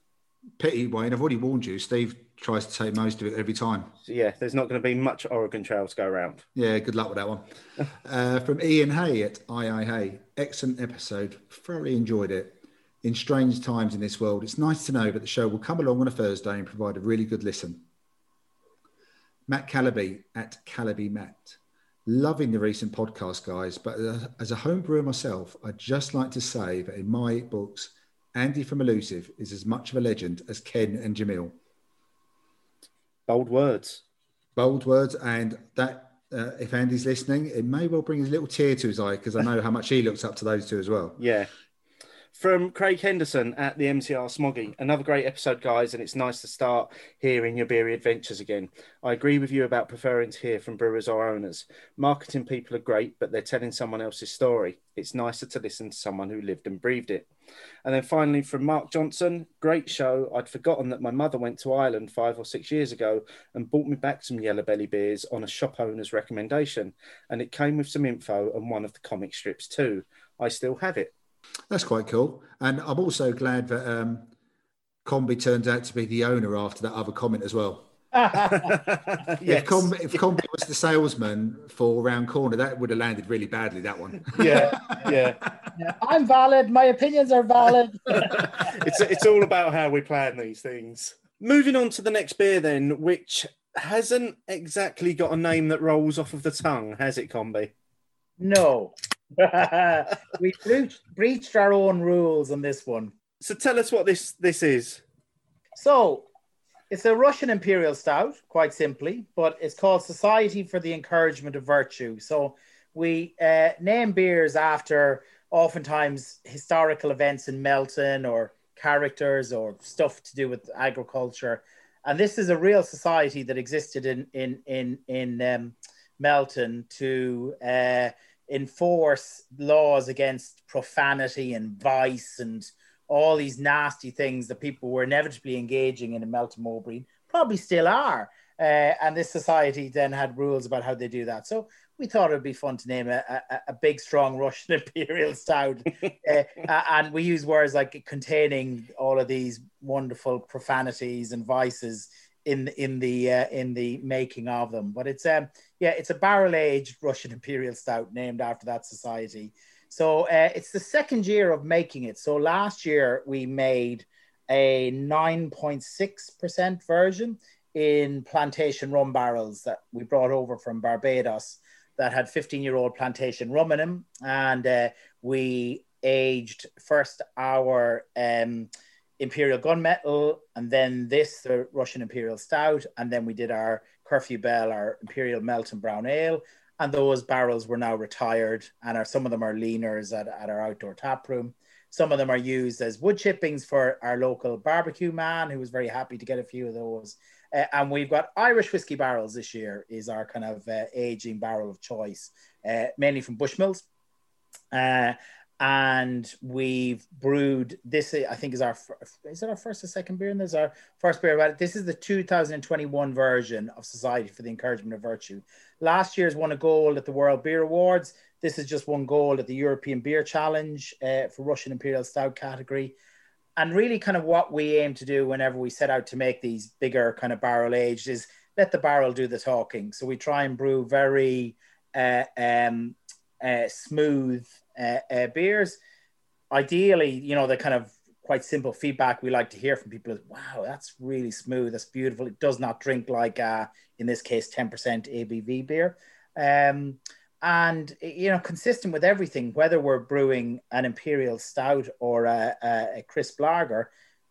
Pity, Wayne. I've already warned you. Steve tries to take most of it every time. So yeah, there's not going to be much Oregon Trail to go around. Yeah, good luck with that one. uh, from Ian Hay at II Hay. Excellent episode. Thoroughly enjoyed it. In strange times in this world, it's nice to know that the show will come along on a Thursday and provide a really good listen. Matt Calaby at Calaby Matt. Loving the recent podcast, guys, but as a home brewer myself, I'd just like to say that in my books, Andy from Elusive is as much of a legend as Ken and Jamil. Bold words. Bold words, and that uh, if Andy's listening, it may well bring a little tear to his eye because I know how much he looks up to those two as well. Yeah. From Craig Henderson at the MCR Smoggy. Another great episode, guys, and it's nice to start hearing your beery adventures again. I agree with you about preferring to hear from brewers or owners. Marketing people are great, but they're telling someone else's story. It's nicer to listen to someone who lived and breathed it. And then finally from Mark Johnson, great show. I'd forgotten that my mother went to Ireland five or six years ago and bought me back some Yellow Belly beers on a shop owner's recommendation. And it came with some info and one of the comic strips too. I still have it. That's quite cool. And I'm also glad that um, Combi turns out to be the owner after that other comment as well. yes. If, Com- if Combi was the salesman for Round Corner, that would have landed really badly, that one. yeah, yeah. Yeah, I'm valid. My opinions are valid. it's it's all about how we plan these things. Moving on to the next beer, then, which hasn't exactly got a name that rolls off of the tongue, has it, Combi? no. we breached, breached our own rules on this one. So tell us what this this is. So it's a Russian Imperial Stout, quite simply, but it's called Society for the Encouragement of Virtue. So we uh, name beers after oftentimes historical events in Melton or characters or stuff to do with agriculture. And this is a real society that existed in in in in um, Melton to uh, enforce laws against profanity and vice and all these nasty things that people were inevitably engaging in in Melton Mowbray, probably still are. Uh, and this society then had rules about how they do that. So we thought it would be fun to name a, a, a big, strong Russian Imperial Stout. uh, and we use words like containing all of these wonderful profanities and vices in in the uh, in the making of them. But it's um yeah, it's a barrel aged Russian Imperial Stout named after that society. So uh, it's the second year of making it. So last year we made a 9.6% version in plantation rum barrels that we brought over from Barbados that had 15 year old plantation rum in them. And uh, we aged first our um, Imperial Gunmetal and then this, the Russian Imperial Stout. And then we did our Curfew Bell, our Imperial Melton Brown Ale. And those barrels were now retired, and are some of them are leaners at, at our outdoor tap room. Some of them are used as wood chippings for our local barbecue man, who was very happy to get a few of those. Uh, and we've got Irish whiskey barrels this year is our kind of uh, aging barrel of choice, uh, mainly from Bushmills. Uh, and we've brewed this. I think is our is it our first or second beer? And this is our first beer about it. This is the 2021 version of Society for the Encouragement of Virtue. Last year's won a gold at the World Beer Awards. This is just one gold at the European Beer Challenge uh, for Russian Imperial Stout category. And really, kind of what we aim to do whenever we set out to make these bigger kind of barrel aged is let the barrel do the talking. So we try and brew very uh, um, uh, smooth uh, uh, beers. Ideally, you know, the kind of quite simple feedback we like to hear from people is, wow, that's really smooth. That's beautiful. It does not drink like, uh, in this case, 10% ABV beer. Um, and, you know, consistent with everything, whether we're brewing an imperial stout or a, a, a crisp lager,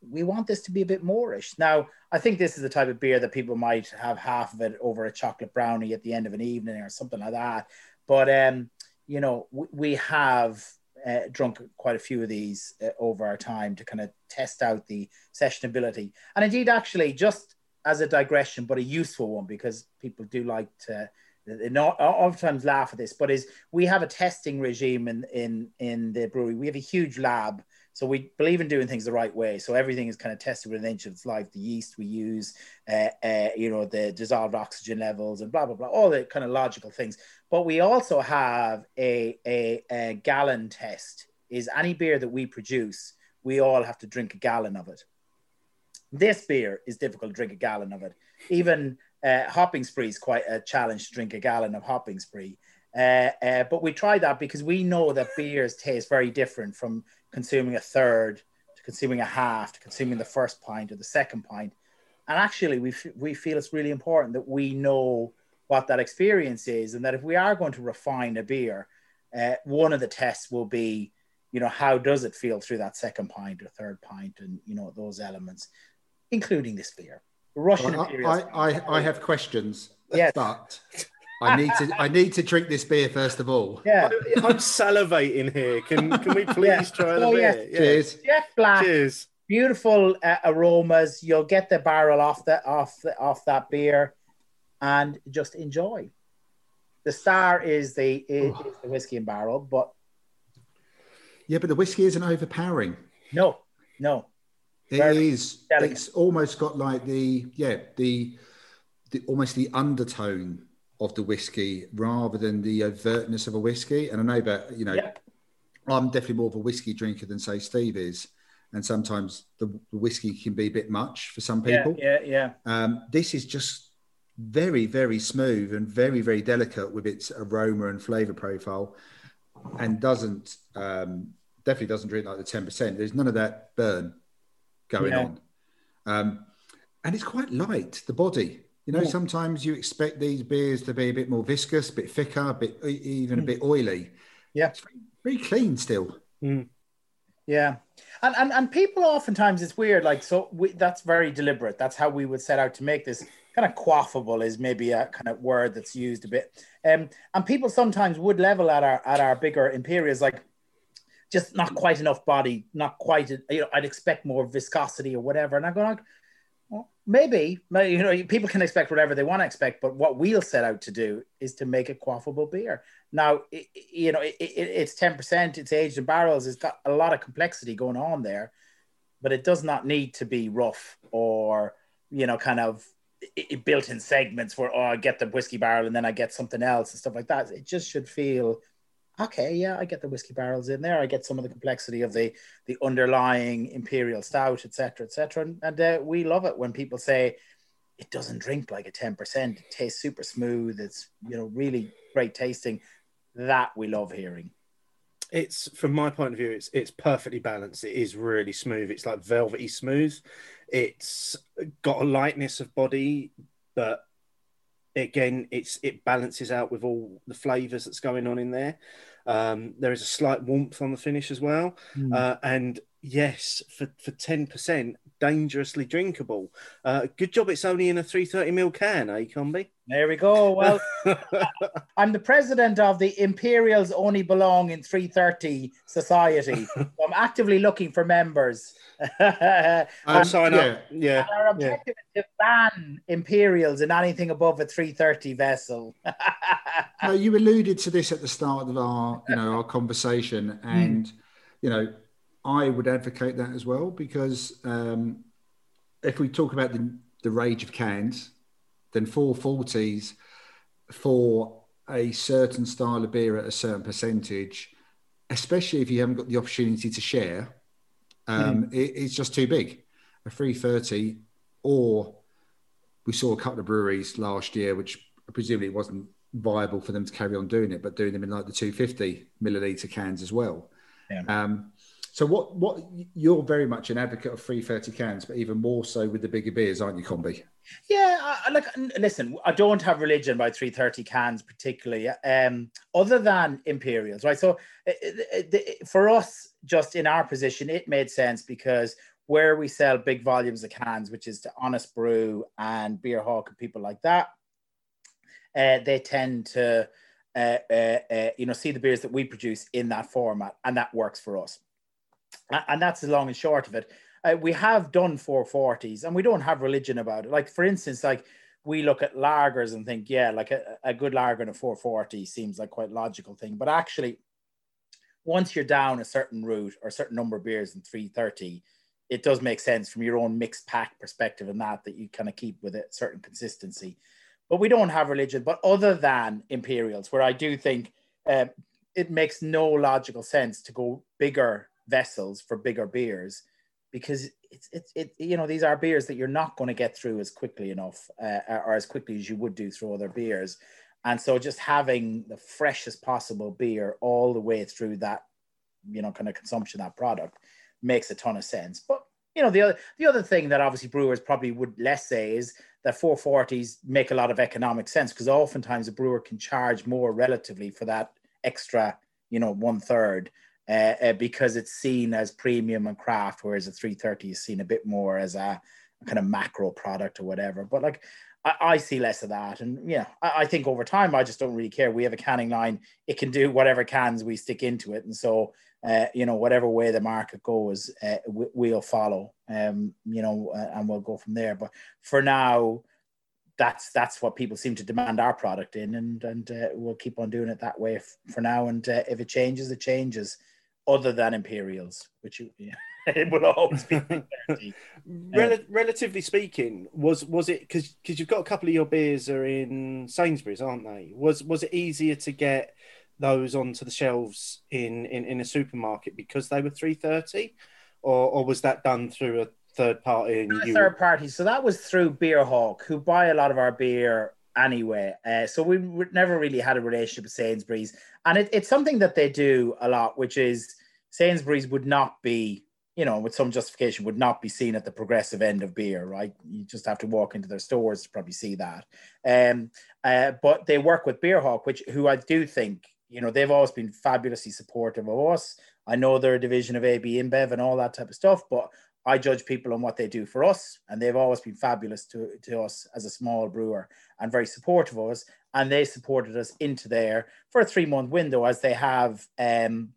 we want this to be a bit moreish. Now, I think this is the type of beer that people might have half of it over a chocolate brownie at the end of an evening or something like that. But um, you know, we, we have uh, drunk quite a few of these uh, over our time to kind of test out the sessionability. And indeed, actually, just as a digression, but a useful one because people do like to they not oftentimes laugh at this, but is we have a testing regime in in in the brewery. We have a huge lab So we believe in doing things the right way. So everything is kind of tested with an inch of its life. The yeast we use, uh, uh, you know, the dissolved oxygen levels and blah, blah, blah, all the kind of logical things. But we also have a, a, a gallon test is any beer that we produce, we all have to drink a gallon of it. This beer is difficult to drink a gallon of it. Even uh, hopping spree is quite a challenge to drink a gallon of hopping spree. Uh, uh, but we try that because we know that beers taste very different from consuming a third to consuming a half to consuming the first pint or the second pint. And actually, we, f- we feel it's really important that we know what that experience is, and that if we are going to refine a beer, uh, one of the tests will be, you know, how does it feel through that second pint or third pint, and you know those elements, including this beer. Russian well, Imperial. I, I, I, have questions. Yes. But I need to I need to drink this beer first of all. Yeah. I'm salivating here. Can can we please Yeah. try the Oh, beer? yes. Yeah. Cheers. Jet black. Cheers. beautiful uh, aromas. You'll get the barrel off the off the, off that beer, and just enjoy. The star is the is, is the whiskey and barrel, but Yeah, but the whiskey isn't overpowering. no, no, It Very is. delicate. It's almost got like the yeah the, the almost the undertone of the whiskey rather than the overtness of a whiskey. And I know that you know Yeah. I'm definitely more of a whiskey drinker than say Steve is, and sometimes the, the whiskey can be a bit much for some yeah, people. yeah, yeah. Um, this is just very, very smooth and very, very delicate with its aroma and flavor profile, and doesn't um, definitely doesn't drink like the ten percent. There's none of that burn going Yeah. on, um, and it's quite light. The body, you know, Yeah. sometimes you expect these beers to be a bit more viscous, a bit thicker, a bit even a Mm. bit oily. Yeah. it's very, very clean still. Yeah, and and and people oftentimes it's weird. Like so, we, that's very deliberate. That's how we would set out to make this kind of quaffable. Is maybe a kind of word that's used a bit. Um, and people sometimes would level at our at our bigger imperials like just not quite enough body, not quite. You know, I'd expect more viscosity or whatever. And I go like, maybe, maybe, you know, people can expect whatever they want to expect, but what we'll set out to do is to make a quaffable beer. Now, i- i- you know, it, it, it's ten percent. It's aged in barrels. It's got a lot of complexity going on there, but it does not need to be rough or you know, kind of built in segments where oh, I get the whiskey barrel and then I get something else and stuff like that. It just should feel okay. Yeah, I get the whiskey barrels in there. I get some of the complexity of the the underlying imperial stout, etc., etc. And, and uh, we love it when people say it doesn't drink like a ten percent. It tastes super smooth. It's you know really great tasting. That we love hearing. It's from my point of view, it's it's perfectly balanced. It is really smooth. It's like velvety smooth. It's got a lightness of body, but again, it's it balances out with all the flavors that's going on in there. Um, there is a slight warmth on the finish as well, Hmm. uh, and yes, for for ten percent, dangerously drinkable. Uh, good job, it's only in a three thirty ml can, eh, Combi? There we go. Well, I'm the president of the Imperials Only Belong in 330 Society. So I'm actively looking for members. I'll Um, sign yeah. up. Yeah. Our objective is to ban Imperials and anything above a 330 vessel. No, you alluded to this at the start of our, you know, our conversation, and you know, I would advocate that as well because um, if we talk about the, the rage of cans, then 440s for a certain style of beer at a certain percentage, especially if you haven't got the opportunity to share, um, it, it's just too big. A 330, or we saw a couple of breweries last year, which presumably it wasn't viable for them to carry on doing it, but doing them in like the 250 milliliter cans as well. Yeah. Um, so what what you're very much an advocate of 330 cans, but even more so with the bigger beers, aren't you, Combi? Yeah, I, like listen, I don't have religion by 330 cans particularly, um, other than Imperials, right? So uh, the- for us, just in our position, it made sense because where we sell big volumes of cans, which is to Honest Brew and Beer Hawk and people like that, uh, they tend to, uh, uh, uh, you know, see the beers that we produce in that format, and that works for us. And that's the long and short of it uh, we have done 440s and we don't have religion about it. Like, for instance, like we look at lagers and think, yeah, like a, a good lager and a 440 seems like quite logical thing. But actually, once you're down a certain route or a certain number of beers in 330, it does make sense from your own mixed pack perspective and that that you kind of keep with a certain consistency. But we don't have religion. But other than imperials, where I do think uh, it makes no logical sense to go bigger vessels for bigger beers, because it's it's it you know these are beers that you're not going to get through as quickly enough uh, or as quickly as you would do through other beers. And so just having the freshest possible beer all the way through that, you know, kind of consumption of that product makes a ton of sense. But you know, the other the other thing that obviously brewers probably would less say is that 440s make a lot of economic sense because oftentimes a brewer can charge more relatively for that extra, you know, one third. Uh, uh, because it's seen as premium and craft, whereas a 330 is seen a bit more as a, kind of macro product or whatever. But like I, I, see less of that. And yeah, I, I, think over time, I just don't really care. We have a canning line; it can do whatever cans we stick into it, and so uh, you know whatever way the market goes, uh, we, will follow. Um, you know, uh, and we'll go from there. But for now, that's that's what people seem to demand our product in, and and uh, we'll keep on doing it that way f- for now. And uh, if it changes, it changes. Other than Imperials, which you. Yeah. it will always be Rel- relatively speaking, was was it because because you've got a couple of your beers are in Sainsbury's, aren't they? Was was it easier to get those onto the shelves in in, in a supermarket because they were three thirty, or or was that done through a third party? third party. So that was through Beerhawk, who buy a lot of our beer anyway. Uh, so we never really had a relationship with Sainsbury's, and it, it's something that they do a lot, which is Sainsbury's would not be you know, with some justification, would not be seen at the progressive end of beer, right? You just have to walk into their stores to probably see that. Um, uh, but they work with Beerhawk, which who I do think, you know, they've always been fabulously supportive of us. I know they're a division of AB InBev and all that type of stuff, but I judge people on what they do for us, and they've always been fabulous to, to us as a small brewer and very supportive of us. And they supported us into there for a three month window, as they have um,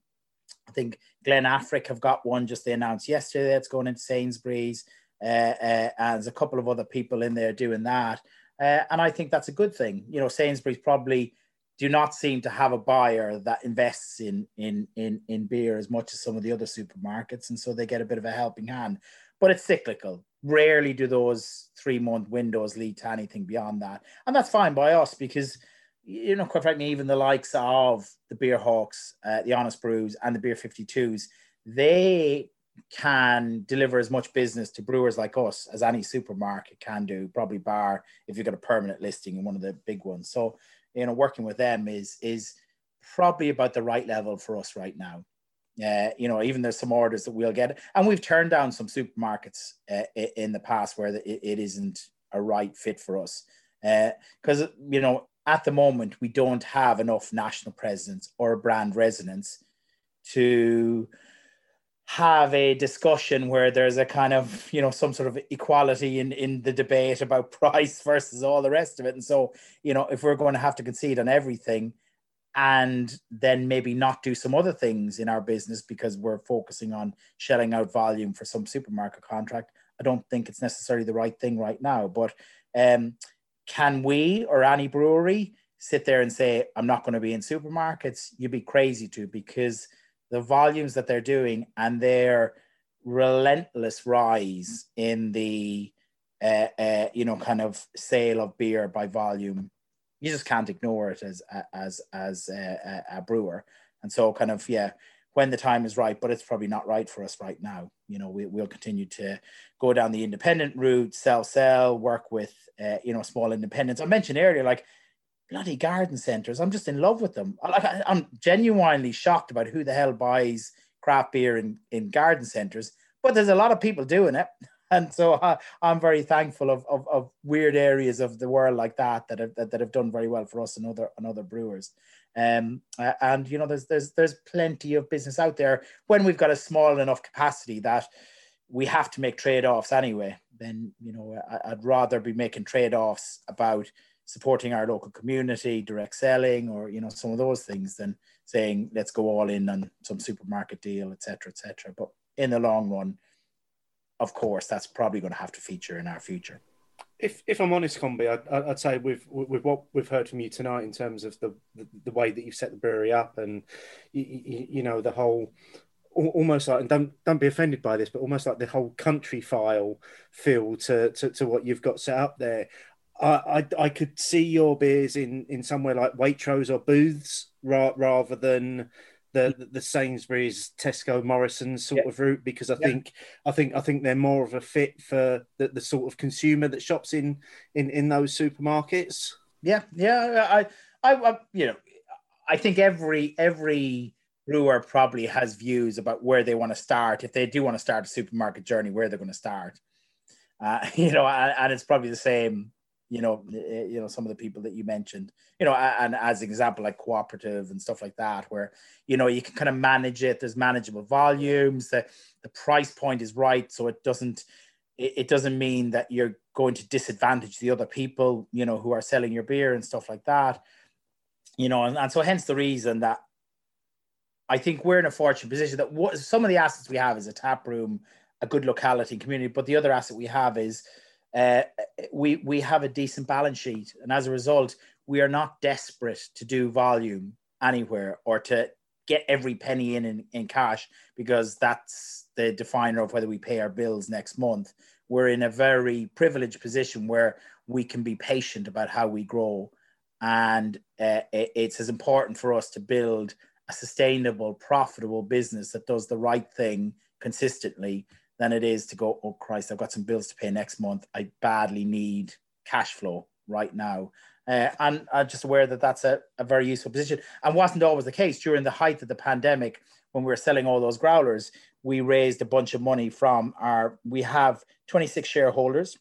I think Glen Affric have got one just they announced yesterday that's going into Sainsbury's. Uh, uh, and there's a couple of other people in there doing that. Uh, and I think that's a good thing. You know, Sainsbury's probably do not seem to have a buyer that invests in in in in beer as much as some of the other supermarkets, and so they get a bit of a helping hand. But it's cyclical. Rarely do those three month windows lead to anything beyond that, and that's fine by us because you know, quite frankly, even the likes of the Beer Hawks, uh, the Honest Brews, and the Beer 52s, they can deliver as much business to brewers like us as any supermarket can do, probably bar if you've got a permanent listing in one of the big ones. So, you know, working with them is is probably about the right level for us right now. Uh, you know, even there's some orders that we'll get, and we've turned down some supermarkets uh, in the past where it, isn't a right fit for us. Because uh, you know, at the moment we don't have enough national presence or brand resonance to have a discussion where there's a kind of you know some sort of equality in in the debate about price versus all the rest of it and so you know if we're going to have to concede on everything and then maybe not do some other things in our business because we're focusing on shelling out volume for some supermarket contract i don't think it's necessarily the right thing right now but um can we or any brewery sit there and say, I'm not going to be in supermarkets? You'd be crazy to because the volumes that they're doing and their relentless rise in the uh, uh, you know kind of sale of beer by volume you just can't ignore it as as as a, a, brewer and so kind of yeah when the time is right, but it's probably not right for us right now. You know, we, will continue to go down the independent route, sell, sell, work with, uh, you know, small independents. I mentioned earlier, like bloody garden centers. I'm just in love with them. I, I'm genuinely shocked about who the hell buys craft beer in, in garden centers, but there's a lot of people doing it. And so uh, I'm very thankful of, of, of, weird areas of the world like that that have, that, that have done very well for us and other, and other brewers. Um, and you know, there's there's there's plenty of business out there when we've got a small enough capacity that we have to make trade-offs anyway. Then you know, I, I'd rather be making trade-offs about supporting our local community, direct selling, or you know, some of those things than saying let's go all in on some supermarket deal, etc., etc. But in the long run, of course, that's probably going to have to feature in our future if if I'm honest, Combi, I'd, I'd, say with with what we've heard from you tonight in terms of the the, the way that you've set the brewery up and you, you, you, know the whole almost like and don't don't be offended by this, but almost like the whole Countryfile feel to to, to what you've got set up there. I, I, I could see your beers in in somewhere like Waitrose or Booths ra- rather than the the Sainsbury's, Tesco, Morrison sort yeah. of route because I yeah. think I think I think they're more of a fit for the, the sort of consumer that shops in in in those supermarkets. Yeah, yeah, I, I, I you know, I think every every brewer probably has views about where they want to start if they do want to start a supermarket journey, where they're going to start. Uh, you know, and, and it's probably the same you know, eh, you know, some of the people that you mentioned, you know, and as an example, like cooperative and stuff like that, where, you know, you can kind of manage it. There's manageable volumes. The, the price point is right. So it doesn't, it, doesn't mean that you're going to disadvantage the other people, you know, who are selling your beer and stuff like that, you know, and, and so hence the reason that I think we're in a fortunate position that what, some of the assets we have is a tap room, a good locality community, but the other asset we have is, uh, we we have a decent balance sheet, and as a result, we are not desperate to do volume anywhere or to get every penny in, in in cash because that's the definer of whether we pay our bills next month. We're in a very privileged position where we can be patient about how we grow, and uh, it's as important for us to build a sustainable, profitable business that does the right thing consistently than it is to go, oh Christ, I've got some bills to pay next month. I badly need cash flow right now. Uh, and I'm just aware that that's a, a very useful position and wasn't always the case during the height of the pandemic when we were selling all those growlers. We raised a bunch of money from our, we have 26 shareholders,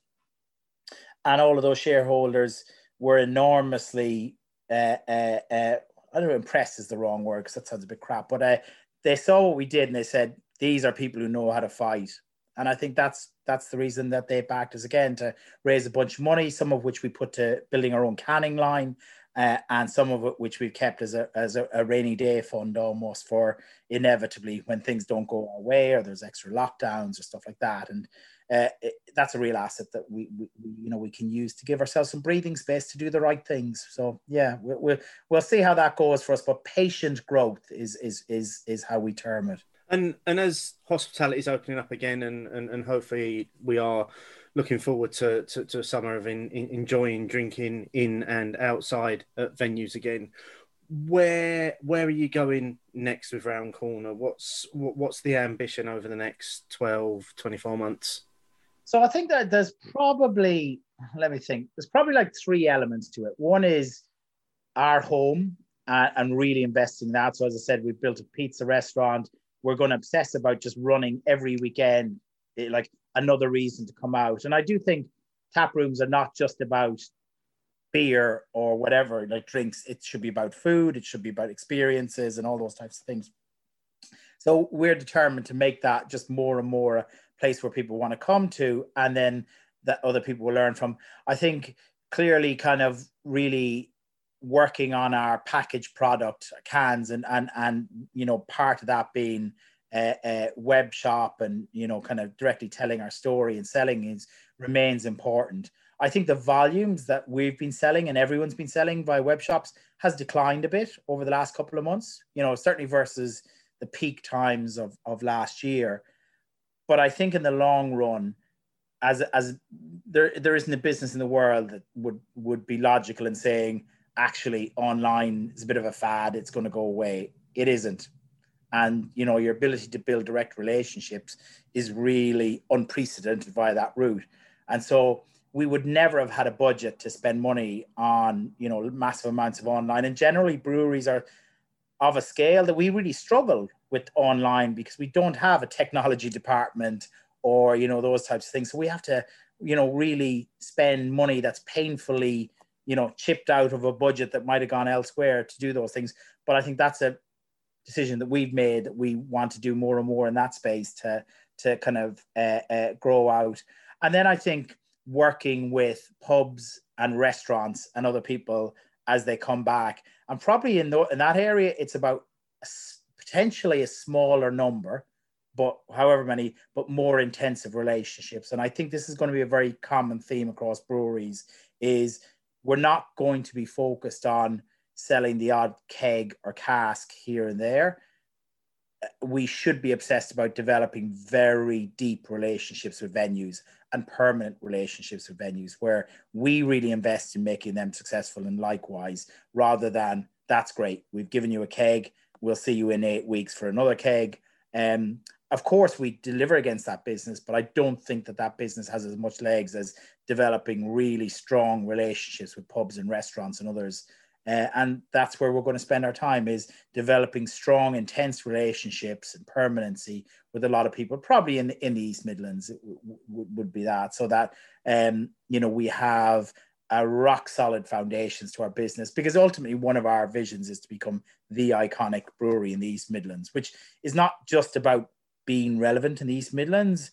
and all of those shareholders were enormously, uh, uh, uh I don't know, impressed is the wrong word because that sounds a bit crap, but uh, they saw what we did and they said, these are people who know how to fight. And I think that's that's the reason that they backed us again to raise a bunch of money, some of which we put to building our own canning line, uh, and some of it which we've kept as a as a, a, rainy day fund almost for inevitably when things don't go our way or there's extra lockdowns or stuff like that. And uh, it, that's a real asset that we, we, you know we can use to give ourselves some breathing space to do the right things. So yeah, we, we'll we'll see how that goes for us. But patient growth is is is is how we term it and and as hospitality is opening up again, and, and, and hopefully we are looking forward to, to, to a summer of in, in, enjoying drinking in and outside at venues again. Where where are you going next with Round Corner? What's what, what's the ambition over the next 12, 24 months? So I think that there's probably let me think. There's probably like three elements to it. One is our home uh, and really investing that. So as I said, we've built a pizza restaurant we're going to obsess about just running every weekend, eh, like another reason to come out. And I do think tap rooms are not just about beer or whatever, like drinks. It should be about food, it should be about experiences and all those types of things. So we're determined to make that just more and more a place where people want to come to and then that other people will learn from. I think clearly kind of really working on our packaged product cans and and and you know part of that being a, a, web shop and you know kind of directly telling our story and selling is remains important. I think the volumes that we've been selling and everyone's been selling via web shops has declined a bit over the last couple of months you know certainly versus the peak times of of last year. But i think in the long run as as there there isn't a business in the world that would would be logical in saying actually online is a bit of a fad it's going to go away. It isn't. And you know your ability to build direct relationships is really unprecedented via that route. And so we would never have had a budget to spend money on you know massive amounts of online. And generally breweries are of a scale that we really struggle with online because we don't have a technology department or you know those types of things. So we have to you know really spend money that's painfully you know, chipped out of a budget that might have gone elsewhere to do those things. But I think that's a decision that we've made that we want to do more and more in that space to to kind of uh, uh, grow out. And then I think working with pubs and restaurants and other people as they come back, and probably in, the, in that area, it's about a, potentially a smaller number but however many, but more intensive relationships. And I think this is going to be a very common theme across breweries is we're not going to be focused on selling the odd keg or cask here and there. We should be obsessed about developing very deep relationships with venues and permanent relationships with venues where we really invest in making them successful and likewise, rather than that's great, we've given you a keg, we'll see you in eight weeks for another keg. Um, of course, we deliver against that business, but I don't think that that business has as much legs as developing really strong relationships with pubs and restaurants and others. Uh, and that's where we're going to spend our time is developing strong, intense relationships and permanency with a lot of people, probably in in the East Midlands it would be that. So that, um, you know, we have a rock solid foundations to our business because ultimately one of our visions is to become the iconic brewery in the East Midlands, which is not just about being relevant in the East Midlands.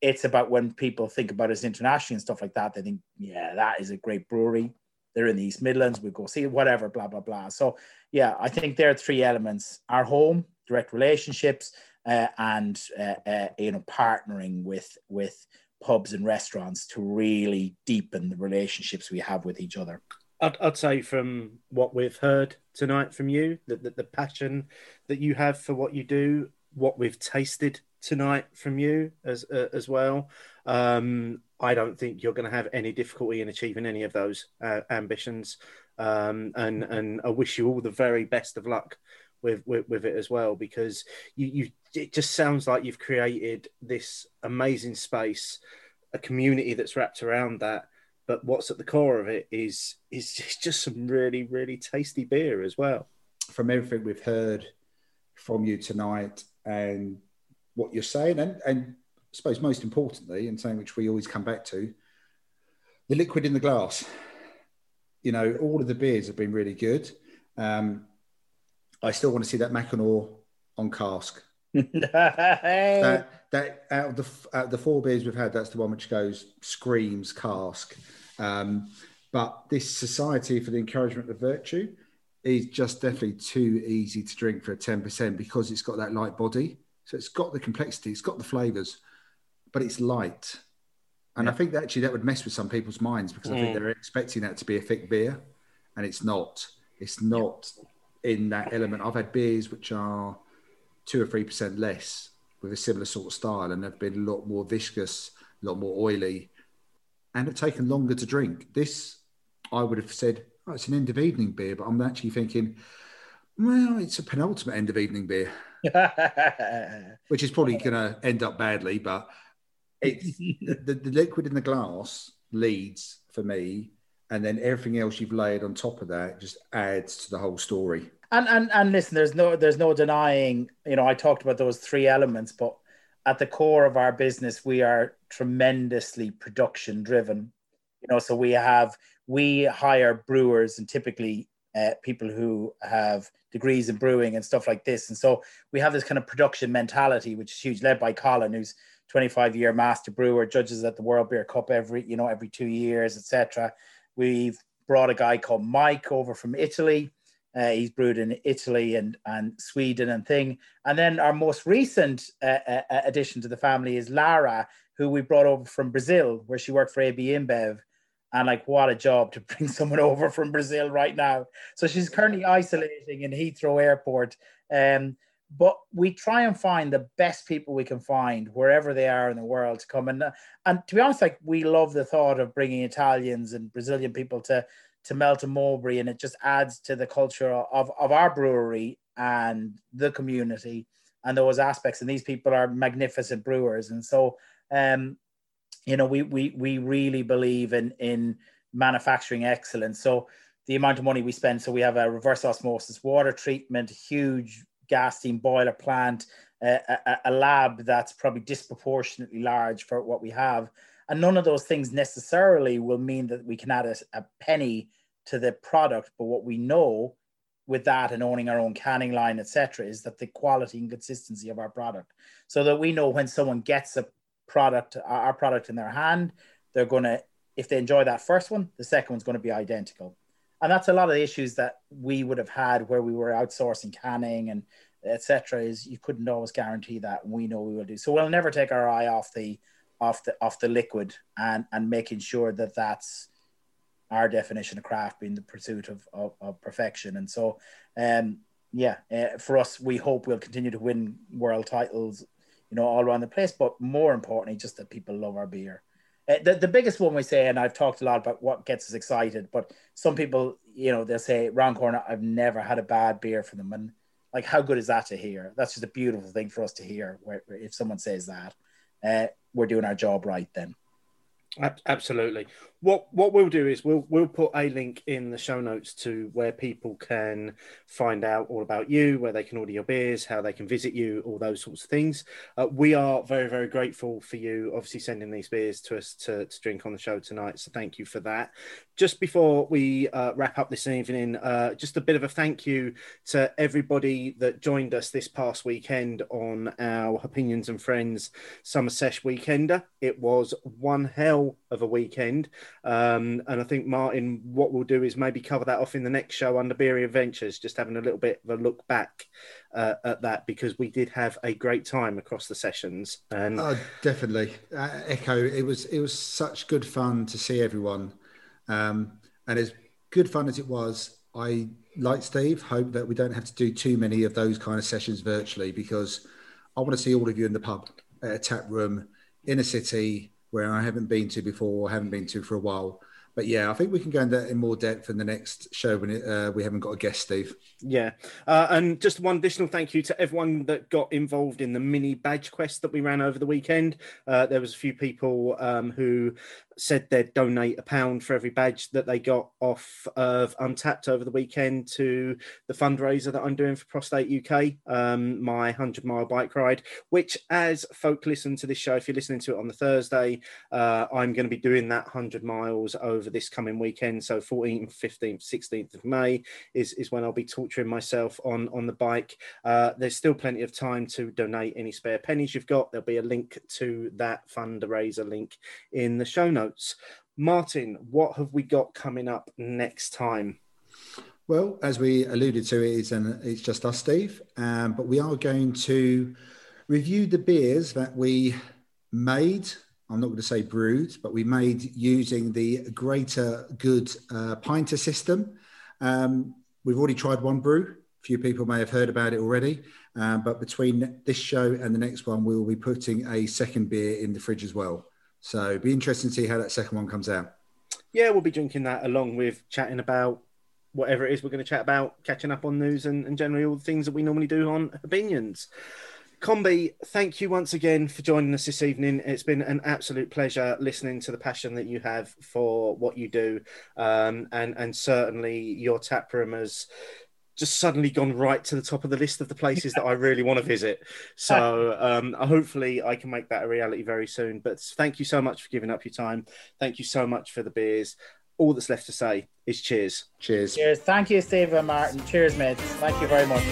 It's about when people think about us internationally and stuff like that, they think, yeah, that is a great brewery. They're in the East Midlands. We go see whatever, blah blah blah. So yeah, I think there are three elements: our home, direct relationships, uh, and uh, uh, you know partnering with with pubs and restaurants to really deepen the relationships we have with each other. I'd, I'd say from what we've heard tonight from you, that the, the passion that you have for what you do what we've tasted tonight from you as uh, as well. Um, I don't think you're going to have any difficulty in achieving any of those uh, ambitions, um, and and I wish you all the very best of luck with with, with it as well because you you it just sounds like you've created this amazing space, a community that's wrapped around that. But what's at the core of it is is just some really really tasty beer as well. From everything we've heard from you tonight and what you're saying, and, and I suppose most importantly, and something which we always come back to, the liquid in the glass. You know, all of the beers have been really good. Um, I still want to see that Mackinaw on cask. that, that out of the out of the four beers we've had, that's the one which goes screams cask. Um, but this society for the encouragement of virtue, is just definitely too easy to drink for a 10% because it's got that light body. So it's got the complexity, it's got the flavors, but it's light. And yeah. I think that actually that would mess with some people's minds because mm. I think mm. they're expecting that to be a thick beer and it's not. It's not in that element. I've had beers which are two or three percent less with a similar sort of style and they've been a lot more viscous, a lot more oily, and have taken longer to drink. This I would have said oh, it's an end of evening beer, but I'm actually thinking, well, it's a penultimate end of evening beer, which is probably going to end up badly. But it's the, the liquid in the glass leads for me, and then everything else you've layered on top of that just adds to the whole story. And and and listen, there's no there's no denying. You know, I talked about those three elements, but at the core of our business, we are tremendously production driven. You know, so we have we hire brewers and typically uh, people who have degrees in brewing and stuff like this. And so we have this kind of production mentality, which is huge, led by Colin, who's 25 year master brewer, judges at the World Beer Cup every, you know, every two years, etc. We've brought a guy called Mike over from Italy. Uh, he's brewed in Italy and, and Sweden and thing. And then our most recent uh, uh, addition to the family is Lara, who we brought over from Brazil, where she worked for AB InBev and like, what a job to bring someone over from Brazil right now. So she's currently isolating in Heathrow Airport. Um, but we try and find the best people we can find wherever they are in the world to come and and to be honest, like we love the thought of bringing Italians and Brazilian people to to Melton Mowbray, and it just adds to the culture of of our brewery and the community and those aspects. And these people are magnificent brewers, and so um, you know, we we we really believe in in manufacturing excellence. So the amount of money we spend, so we have a reverse osmosis water treatment, huge gas steam boiler plant, uh, a, a, lab that's probably disproportionately large for what we have. And none of those things necessarily will mean that we can add a, a penny to the product. But what we know with that and owning our own canning line, etc., is that the quality and consistency of our product. So that we know when someone gets a product, our product in their hand, they're going to, if they enjoy that first one, the second one's going to be identical. And that's a lot of the issues that we would have had where we were outsourcing canning and etc. Is you couldn't always guarantee that. We know we will do so. We'll never take our eye off the off the off the liquid and and making sure that that's our definition of craft being the pursuit of, of, of perfection. And so, um, yeah, uh, for us, we hope we'll continue to win world titles, you know, all around the place. But more importantly, just that people love our beer. Uh, the, the biggest one we say, and I've talked a lot about what gets us excited, but some people, you know, they'll say, Round Corner, I've never had a bad beer from them. And like, how good is that to hear? That's just a beautiful thing for us to hear where, if someone says that. Uh, we're doing our job right then. Absolutely what what we'll do is we'll we'll put a link in the show notes to where people can find out all about you, where they can order your beers, how they can visit you, all those sorts of things. Uh, we are very very grateful for you, obviously sending these beers to us to, to drink on the show tonight. So thank you for that. Just before we uh, wrap up this evening, uh, just a bit of a thank you to everybody that joined us this past weekend on our Hopinions and Friends Summer Sesh Weekender. It was one hell of a weekend. Um, and I think Martin, what we'll do is maybe cover that off in the next show under Beery Adventures, just having a little bit of a look back uh, at that because we did have a great time across the sessions. And oh, definitely uh, echo. It was it was such good fun to see everyone, um, and as good fun as it was, I like Steve hope that we don't have to do too many of those kind of sessions virtually because I want to see all of you in the pub at a tap room in a city where I haven't been to before or haven't been to for a while. But yeah, I think we can go into that in more depth in the next show when it, uh, we haven't got a guest, Steve. Yeah. Uh, and just one additional thank you to everyone that got involved in the mini badge quest that we ran over the weekend. Uh, there was a few people um, who said they'd donate a pound for every badge that they got off of Untappd over the weekend to the fundraiser that I'm doing for Prostate UK, um, my 100 mile bike ride, which, as folk listen to this show, if you're listening to it on the Thursday, uh, I'm going to be doing that 100 miles over this coming weekend. So 14th, 15th, 16th of May is, is when I'll be torturing myself on, on the bike. Uh, there's still plenty of time to donate any spare pennies you've got. There'll be a link to that fundraiser link in the show notes notes. Martin, what have we got coming up next time? Well, as we alluded to, it is an, it's just us, Steve. Um, but we are going to review the beers that we made. I'm not going to say brewed, but we made using the Greater Good uh, Pinter system. Um, we've already tried one brew. A few people may have heard about it already. Um, but between this show and the next one, we will be putting a second beer in the fridge as well. So be interesting to see how that second one comes out. Yeah, we'll be drinking that along with chatting about whatever it is we're going to chat about, catching up on news and, and generally all the things that we normally do on Hopinions. Combi, thank you once again for joining us this evening. It's been an absolute pleasure listening to the passion that you have for what you do, um, and and certainly your tap room has just suddenly gone right to the top of the list of the places that I really want to visit. So um, hopefully I can make that a reality very soon. But thank you so much for giving up your time. Thank you so much for the beers. All that's left to say is cheers. Cheers. Cheers. Thank you, Steve and Martin. Cheers, mates. Thank you very much.